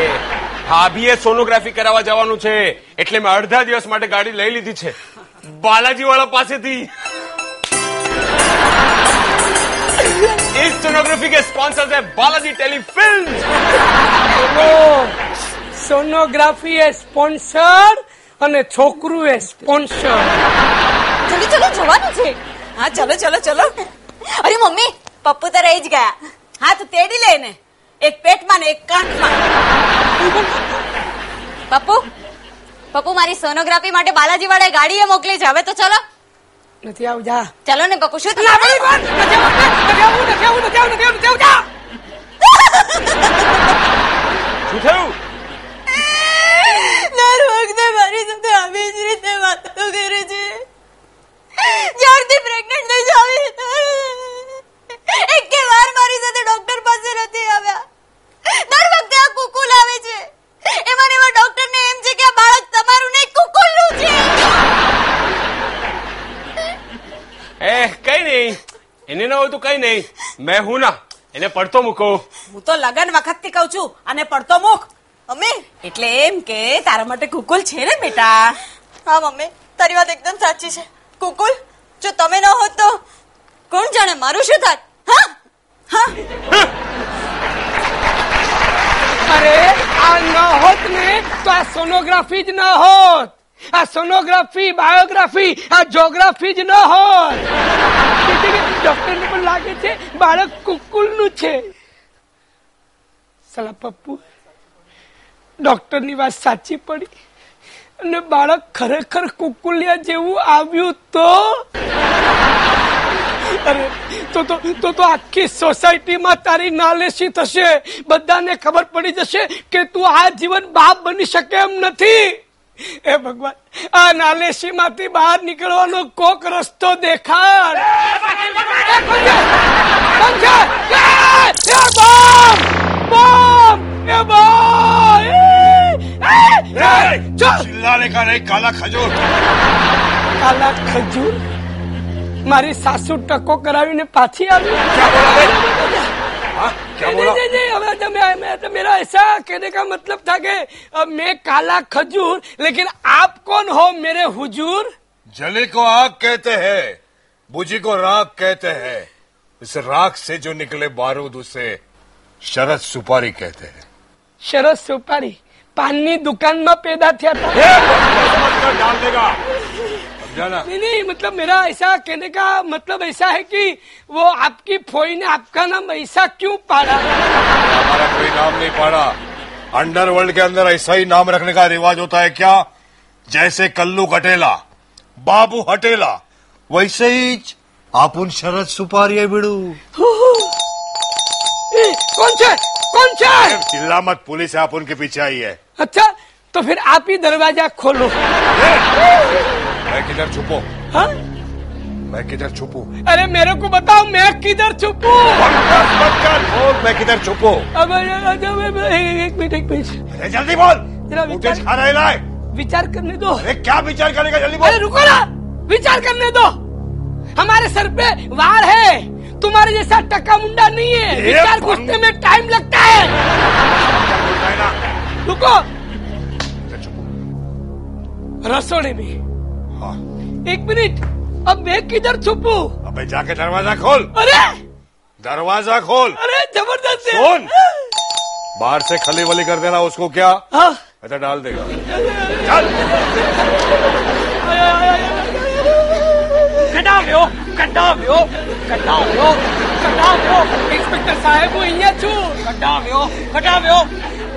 ભાભીએ સોનોગ્રાફી કરાવવા જવાનું છે એટલે મેં અડધા દિવસ માટે ગાડી લઈ લીધી છે બાલાજી વાળા પાસેથી इस सोनोग्राफी के स्पॉन्सर है बालाजी टेलीफिल्म બોલો સોનોગ્રાફી એ સ્પોન્સર અને છોકરું એ સ્પોન્સર ચલો ચલો જવાનું છે હા ચલો ચલો ચલો અરે મમ્મી પપ્પુ તો રહી જ ગયા હા તો તેડી લે ને એક પેટમાં ને એક કાંઠમાં પપ્પુ પપ્પુ મારી સોનોગ્રાફી માટે બાલાજી વાળા ગાડીએ મોકલી છે હવે તો ચલો નથી આવું જા ચલો ને પપ્પુ શું ના, થયું? વળી વાત. નથી આવું, નથી આવું, નથી આવું, નથી આવું, નથી આવું, નથી આવું, જા. શું થયું દર વખતે મારી સાથે આવી જ રીતે વાતો કરે છે. જ્યારથી પ્રેગ્નન્ટ થઈ જાવી એકે વાર મારી સાથે ડોક્ટર પાસે નથી આવ્યા. દર વખતે આ કુકુલ આવે છે. એમાં ને ડોક્ટર ને એમ છે કે આ બાળક તમારું નહીં કુકુલનું છે. એ કઈ નહીં. એને ના હોય તો કઈ નહીં. મેં હું ના એને પડતો મૂકો. હું તો લગન વખતથી કઉ છું અને પડતો મુખ મમ્મી? એટલે એમ કે તારા માટે કુકુલ છે ને બેટા? હા મમ્મી. તારી વાત એકદમ સાચી છે. કુકુલ જો તમે ન હોત તો કોણ જાણે મારું શું થાત? હા? હા? અરે આ ન હોત ને તો આ સોનોગ્રાફી જ ન હોત. આ સોનોગ્રાફી બાયોગ્રાફી આ જોગ્રાફી જ ન હોત. ડોક્ટર ને પણ લાગે છે બાળક કુકુલનું છે. સલા પપ્પુ ડોક્ટરની વાત સાચી પડી. અને બાળક ખરેખર કુકુલિયા જેવું આવ્યું તો? અરે તો તો તો તો આખી સોસાયટીમાં તારી નાલેશી થશે. બધાને ખબર પડી જશે કે તું આ જીવન બાપ બની શકે એમ નથી. એ ભગવાન આ નાલેશી માંથી બહાર નીકળવાનો કોક રસ્તો દેખાડ. એ! બોમ્બ! એ બોમ્બ! એ! એ! ચલ! चिल्लाने का नहीं काला खजूर કાલા ખજૂર મારી સાસુ ટકો કરાવીને પાછી આવી हाँ, क्या नहीं, बोला नहीं, नहीं, अब तो मैं, मैं तो मेरा ऐसा कहने का मतलब था कि अब मैं काला खजूर लेकिन आप कौन हो मेरे हुजूर जले को आग कहते हैं बुझी को राख कहते हैं इस राख से जो निकले बारूद उसे शरद सुपारी कहते हैं शरद सुपारी पानी दुकान में पैदा था। डाल देगा। समझा नहीं नहीं मतलब मेरा ऐसा कहने का मतलब ऐसा है कि वो आपकी फोई ने आपका नाम ऐसा क्यों पाड़ा? हमारा कोई नाम नहीं पड़ा। अंडरवर्ल्ड के अंदर ऐसा ही नाम रखने का रिवाज होता है क्या? जैसे कल्लू कटेला बाबू हटेला वैसे ही ज आपुन शरद सुपारी है बिड़ू। कौन से कौन से चिल्ला मत पुलिस है आपुन के पीछे आई है। अच्छा तो फिर आप ही दरवाज़ा खोलो। मैं किधर छुपो? हाँ? मैं किधर छुपू? अरे मेरे को बताओ मैं किधर छुपू? बोल मैं किधर छुपो? अब एक मिनट एक मिनट। अरे जल्दी बोल। विचार- खा रहे विचार करने दो। अरे क्या विचार करेगा? जल्दी बोल। अरे रुको ना। विचार करने दो। हमारे सर पे वार है। तुम्हारे जैसा टक्का मुंडा नहीं है। विचार घुसने में टाइम लगता है। रुको। रसोड़े में। हाँ। एक मिनट। अब मैं किधर छुपू? अबे जाके दरवाज़ा खोल। अरे! दरवाज़ा खोल। अरे ज़बरदस्त सुन। बाहर से खली वली कर देना उसको क्या? हाँ। अच्छा डाल देगा। चल। कटा हो कटा हो कटा हो कटा हो। इंस्पेक्टर साहब वो इया छू। कटा हो कटा हो।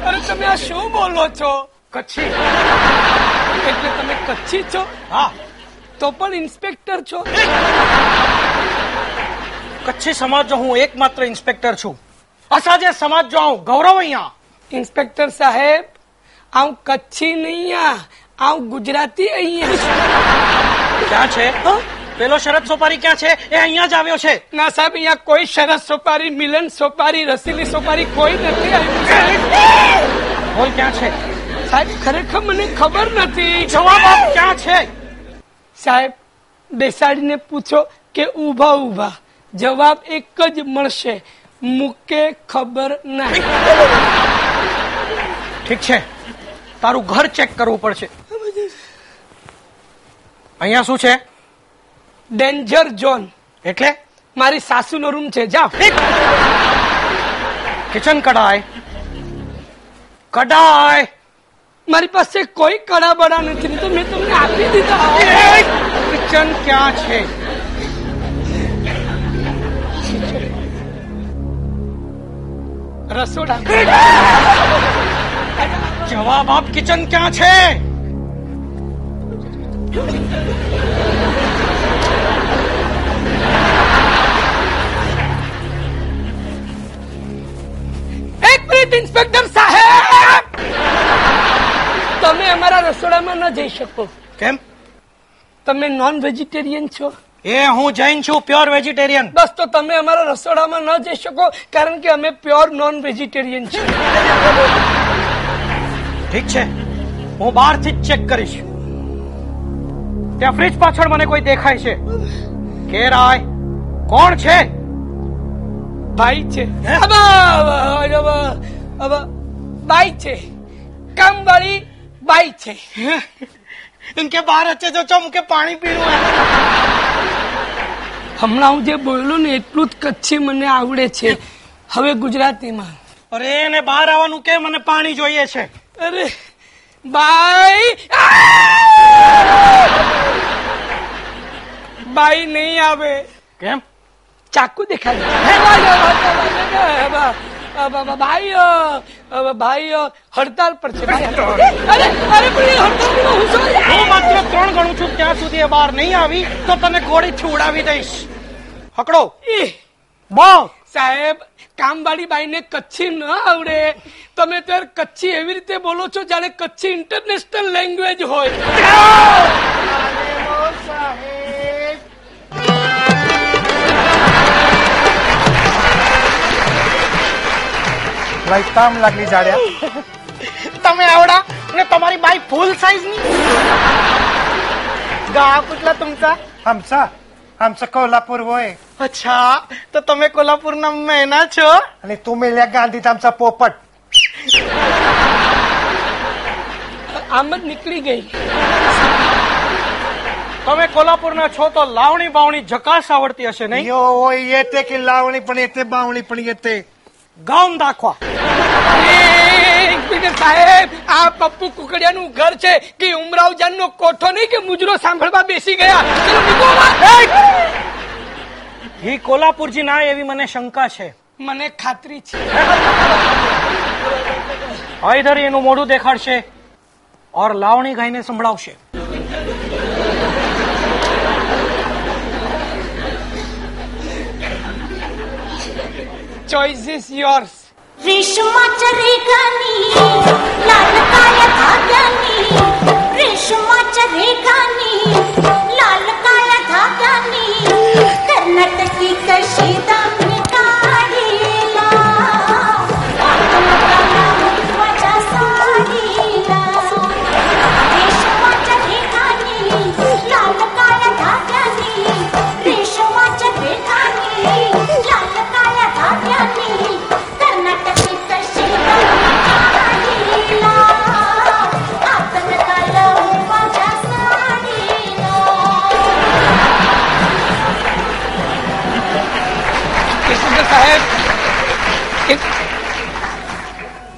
અરે તમે આ શું બોલો છો? કચ્છી. એટલે તમે કચ્છી છો? હા. તો પણ ઇન્સ્પેક્ટર છો? કચ્છી સમાજ હું એકમાત્ર ઇન્સ્પેક્ટર છું. અસાજે સમાજ જો હું ગૌરવ અહીંયા. ઇન્સ્પેક્ટર સાહેબ આવું કચ્છી નહીં આવું ગુજરાતી અહીંયા. ક્યાં છે? હા? પેલો શરદ સોપારી ક્યાં છે? એ અહીંયા જ આવ્યો છે. ના સાહેબ અહીંયા કોઈ શરદ સોપારી મિલન સોપારી રસીલી સોપારી કોઈ નથી કોઈ બોલ ક્યાં છે? સાહેબ ખરેખર મને ખબર નથી. જવાબ આપ ક્યાં છે? સાહેબ બેસાડીને પૂછો કે ઊભા ઊભા. જવાબ એક જ મળશે. મુકે ખબર નહીં ઠીક છે. તારું ઘર ચેક કરવું પડશે. અહીંયા શું છે? ડેન્જર ઝોન એટલે? મારી સાસુનો રૂમ છે જા કિચન કડાય કડાય મારી પાસે કોઈ કડા બડા નથી તો મેં તમને આપી દીધા. કિચન ક્યાં છે? રસોડા. જવાબ આપ કિચન ક્યાં છે? એક મિનિટ ઇન્સ્પેક્ટર સાહેબ! તમે અમારા રસોડામાં ન જઈ શકો. કેમ? તમે નોન વેજીટેરિયન છો. એ હું જૈન છું પ્યોર વેજીટેરિયન બસ તો તમે અમારા રસોડામાં ન જઈ શકો કારણ કે અમે પ્યોર નોન વેજીટેરિયન છીએ. ઠીક છે. હું બહારથી જ ચેક કરીશ. ત્યાં ફ્રીજ પાછળ મને કોઈ દેખાય છે. કે રાય કોણ છે? ભાઈ છે બાઈ છે કામ વાળી બાઈ છે ઇનકે બહાર અચ્છે જો છો મુકે પાણી પીવું હમણાં હું જે બોલ્યું ને એટલું જ કચ્છી મને આવડે છે. હવે ગુજરાતીમાં. અરે એને બહાર આવવાનું કે મને પાણી જોઈએ છે? અરે બાઈ. બાઈ નહીં આવે. કેમ? ચાકુ દેખાય અ, ભાઈ હડતાલ પર છે ભાઈ હું માત્ર ત્રણ ગણું છું ત્યાં સુધી એ બહાર નહીં આવી તો તને ઘોડી ઉડાવી દઈશ હકડો એ, બો સાહેબ કામવાળી બાઈને કચ્છી ન આવડે તમે ત્યારે કચ્છી એવી રીતે બોલો છો જાણે કચ્છી ઇન્ટરનેશનલ લેંગ્વેજ હોય लाईक ताम लागली जाड्या તમે આવડા ને તમારી બાઈક ફૂલ સાઈઝની ગાવ કુટલા तुमचा आमचा आमचं કોલ્હાપુર હોય. અચ્છા તો તમે કોલ્હાપુરના મહેના છો? અને तू मेल्या गांधीत आमचा पोपट આમ જ નીકળી ગઈ. તમે કોલ્હાપુરના છો તો લાવણી બાવણી જકાસ આવડતી હશે નહીં? यो होय येते की लावणी पण બાવણી પણ એ તે. ગામ રાખવા સાહેબ આ પપ્પુ કુકડિયા નું ઘર છે. કે ઉમરાવજાન નો કોઠો નહીં કે મુજરો સાંભળવા બેસી ગયા? ચલો મૂકો વાત. ઘી કોલ્હાપુરજી ના એવી મને શંકા છે. મને ખાતરી છે. હૈધરી એનું મોઢું દેખાડશે ઓર લાવણી ગાઈને સંભળાવશે. choice is yours. Rishma chare lal kaya thagani. Rishma chare gani, lal kaya thagani. Karnataki kashidani.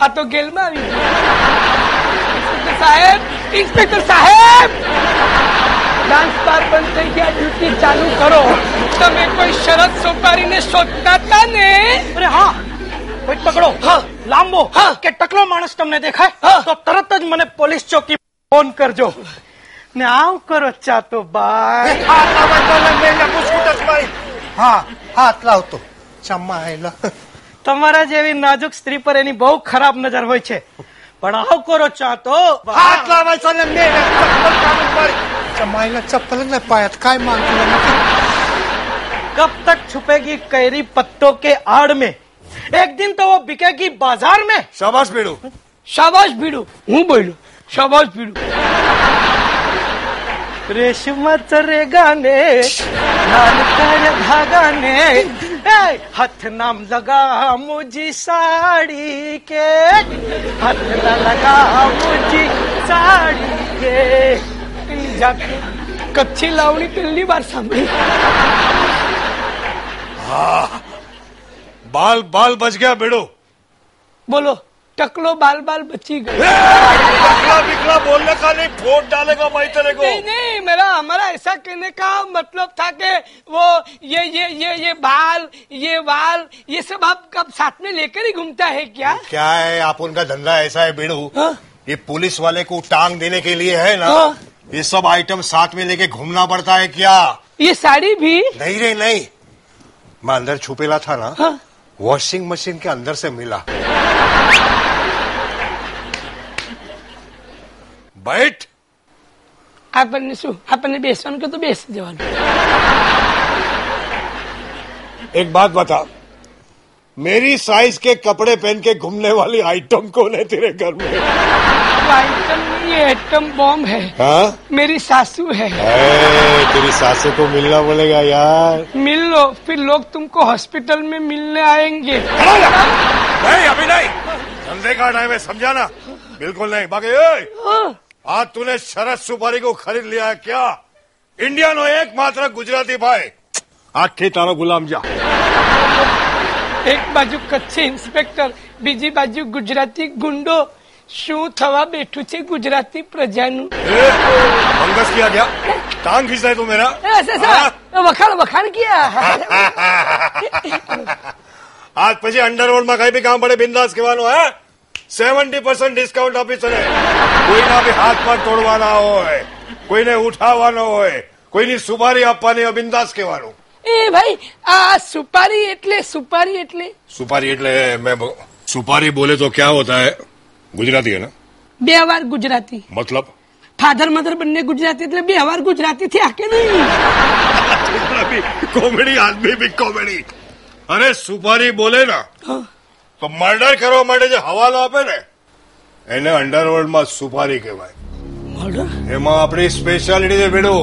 આ તો ગેલમાં આવી સાહેબ ઇન્સ્પેક્ટર સાહેબ ડાન્સ બાર બંધ થઈ ગયા ડ્યુટી ચાલુ કરો તમે કોઈ શરત સોપારીને શોધતા હતા ને અરે હા કોઈ તગડો હા. લાંબો. હા. કે ટકલો માણસ તમને દેખાય? હા. તો તરત જ મને પોલીસ ચોકી ફોન કરજો. ને આવ કરો ચાતો બાય. હા હા લાવતો. ચમાયેલા તમારા જેવી નાજુક સ્ત્રી પર એની બહુ ખરાબ નજર હોય છે પણ આવ કરો ચાતો હાથ લાવાય તો ને મેલ્યા ચપ્પલ કાઢી મારી ચમાયેલા ચપ્પલ ને પાયત કાંઈ માંગતું નથી कब तक छुपेगी कैरी पत्तों के आड़ में एक दिन तो वो बिकेगी बाजार में શાબાશ બેડું શાબાશ ભીડું હું બોલ્યો શાબાશ ભીડું रेशमाचं रेगाने लाल काळ्या धागाने ए, हाथ नाम लगा मुझी साड़ी के हाथ ना लगा मुझी साड़ी के એની જાતે કચ્છી લાવણી પહેલી વાર સાંભળી બાલ બાલ બચ ગયા બેડો બોલો टकलो बाल बाल बची गए बिकला बिकला बोलने का नहीं फोट डालेगा भाई तेरे को नहीं नहीं मेरा हमारा ऐसा कहने का मतलब था कि वो ये ये ये ये बाल ये बाल ये सब आप कब साथ में लेकर ही घूमता है क्या? क्या है आप उनका धंधा ऐसा है बेड़ू? हाँ? ये पुलिस वाले को टांग देने के लिए है ना? हाँ। ये सब आइटम साथ में लेके घूमना पड़ता है क्या? ये साड़ी भी? नहीं रे नहीं। मैं अंदर छुपेला था ना हाँ? वॉशिंग मशीन के अंदर से मिला। बैठ આપણને શું આપણને બેસવાનું કે તો બેસી જવાનું एक बात बता मेरी साइज के कपड़े पहन के घूमने वाली आइटम कौन है तेरे घर में वो आइटम नहीं ये एटम बॉम्ब है हाँ मेरी सासू है ए, तेरी सासू को मिलना बोलेगा यार मिल लो फिर लोग तुमको हॉस्पिटल में मिलने आएंगे नहीं अभी नहीं धंधे का टाइम है समझा ना बिल्कुल नहीं बाकी ए, हाँ, आज तूने शरद सुपारी को खरीद लिया है क्या इंडिया नो एकमात्र गुजराती भाई આખી તારો ગુલામ જા એક બાજુ કચ્છી ઇન્સ્પેક્ટર બીજી બાજુ ગુજરાતી ગુંડો શું થવા બેઠું છે ગુજરાતી પ્રજાનું ए, फंगस किया क्या टांग खींचता है तू मेरा એ, સર, સર, વખાણ વખાણ કિયા આજ પછી અંડરવર્લ્ડ માં કઈ બી કામ પડે બિંદાસ કહેવાનું હે સેવન્ટી પર્સન્ટ ડિસ્કાઉન્ટ આપીશું ને કોઈના બી હાથ પર તોડવાના હોય કોઈને ઉઠાવવાનો હોય કોઈની સુપારી આપવાની હોય કહેવાનું. એ ભાઈ આ સુપારી એટલે સુપારી એટલે? સુપારી એટલે મેં સુપારી બોલે તો ક્યાં હોતા હે? ગુજરાતી હે ને? બે વાર ગુજરાતી. મતલબ? ફાધર મધર બંને ગુજરાતી એટલે બે વાર ગુજરાતી થયા કે નહીં? કોમેડી આદમી બી કોમેડી. અરે સુપારી બોલે ના તો મર્ડર કરવા માટે જે હવાલો આપે ને એને અંડરવર્લ્ડમાં સુપારી કહેવાય? એમાં આપણી સ્પેશિયાલિટી છે બેડો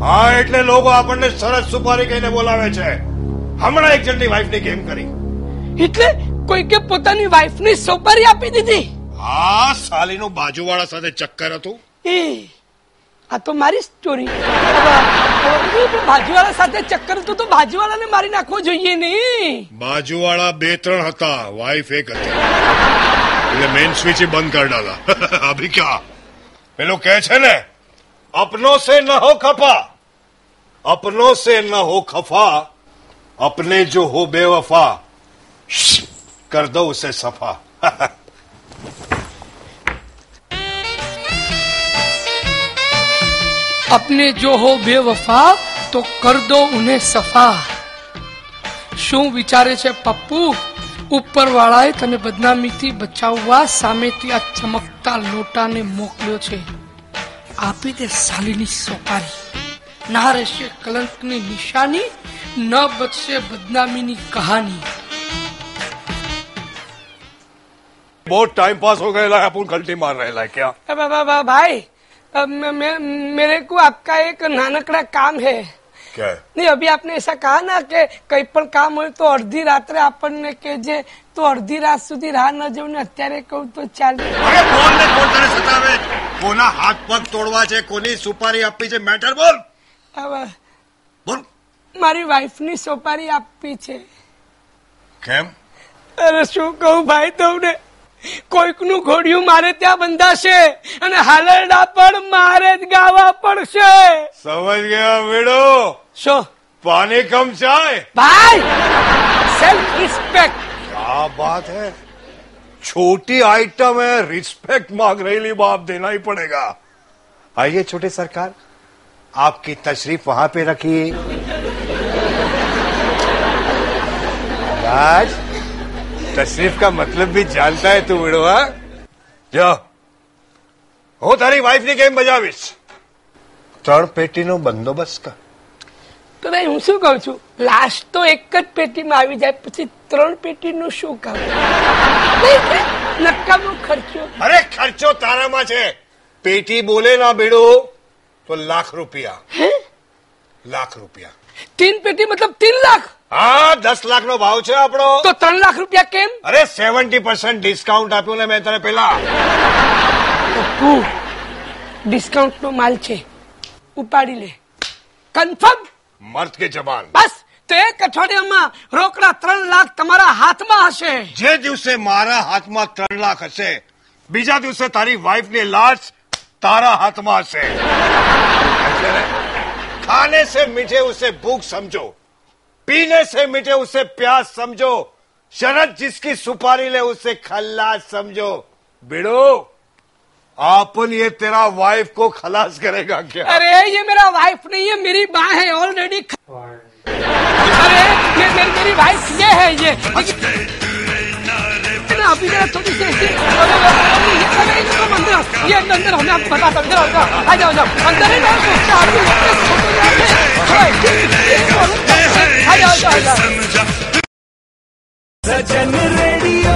હા એટલે લોકો આપણને સરસ સુપારી કહીને બોલાવે છે. હમણાં એક જણની વાઈફની ગેમ કરી. એટલે કોઈકે પોતાની વાઈફની સુપારી આપી દીધી? હા સાલીનું બાજુવાળા સાથે ચક્કર હતું. એ આ તો મારી સ્ટોરી બાજુવાળા સાથે ચક્કર હતું તો બાજુવાળાને મારી નાખવો જોઈએ નહીં. બાજુવાળા બે ત્રણ હતા વાઈફ એક હતી. એટલે મેઇન સ્વિચ બંધ કરી ડાલા. અભી ક્યાં? પેલો કે છે ને, અપનો સે ન હો ખફા. અપનો સે ન હો ખફા, અપને જો હો બેવફા. કર દો ઉસે સફા. अपने जो हो बेवफा તો કર દો ઉને સફા શું વિચારે છે પપ્પુ ઉપરવાળાએ તને બદનામીથી બચાવવા સામેથી આ ચમકતા લોટાને મોકલ્યો છે આપી દે સાલીની સોપારી ના રહેશે કલંકની નિશાની ન બચશે બદનામીની કહાની बहुत टाइम पास हो गया है अपन गलती मार रहे हैं क्या अब- अब- अब- अब भाई अब मैं- मैं- मेरे को आपका एक नानकड़ा काम है क्या है नहीं अभी आपने ऐसा कहा ना कि કઈ પણ કામ હોય તો અડધી રાત્રે આપણને કહેજે તો અડધી રાત સુધી રાહ ન જવું ને અત્યારે કહું તો ચાલે અરે બોલ ને કોણ તને સતાવે કોના હાથ પગ તોડવા છે કોની સુપારી આપવી છે મેટર બોલ હવે બોલ મારી વાઈફની સોપારી આપવી છે કેમ અરે શું કહું ભાઈ તમને કોઈકનું ઘોડિયું મારે ત્યાં બંધાશે અને હાલરડા પણ મારે જ ગાવા પડશે સમજ ગયા બેડો શું पानी कम चाय ભાઈ સેલ્ફ રિસ્પેક્ટ क्या बात है छोटी आइटम है रिस्पेक्ट मांग रही बाप देना ही पड़ेगा आइए छोटे सरकार आपकी तशरीफ वहां पे रखिए राज तशरीफ का मतलब भी जानता है तू विड़वा જો હું તારી વાઈફની ગેમ બજાવીશ ત્રણ પેટીનો બંદોબસ્ત કર તો ભાઈ હું શું કઉ છું લાસ્ટ તો એક જ પેટીમાં આવી જાય પછી ત્રણ પેટીનું શું કામ નકામો ખર્ચો અરે ખર્ચો તારામાં છે પેટી બોલે ના બેડો તો લાખ રૂપિયા લાખ રૂપિયા તીન પેટી મતલબ તીન લાખ હા દસ લાખ નો ભાવ છે આપણો. તો ત્રણ લાખ રૂપિયા કેમ? અરે સેવન્ટી પર્સન્ટ ડિસ્કાઉન્ટ આપ્યું ને મેં તને પેલા. ડિસ્કાઉન્ટ નો માલ છે ઉપાડી લે. કન્ફર્મ મર્દ કે જબાન બસ તો એક અઠવાડિયામાં રોકડા ત્રણ લાખ તમારા હાથમાં હશે. જે દિવસે મારા હાથમાં ત્રણ લાખ હશે બીજા દિવસે તારી વાઈફની લાશ તારા હાથમાં હશે. ખાને સે મીઠે ઉસે ભૂખ સમજો. पीने से मिटे उसे प्यास समझो। शरद जिसकी सुपारी ले उसे खल्लास समझो। बिड़ो आपन ये तेरा वाइफ को खलास करेगा क्या? अरे ये मेरा वाइफ नहीं है मेरी माँ है ऑलरेडी अरे ये मेरी मेरी वाइफ ये है ये। लेकिन अभी जरा थोड़ी सी ऐसी- अरे, अरे, ये अरे, इसको अंदर ये अंदर अंदर हमें आपको बताता हूँ अंदर अंदर आ जाओ आ जाओ अंदर ही ना सोचते आदमी इतने छोटे जाते हैं। ओए, ये बोलो, आ जाओ आ जाओ आ जाओ सजन रेडियो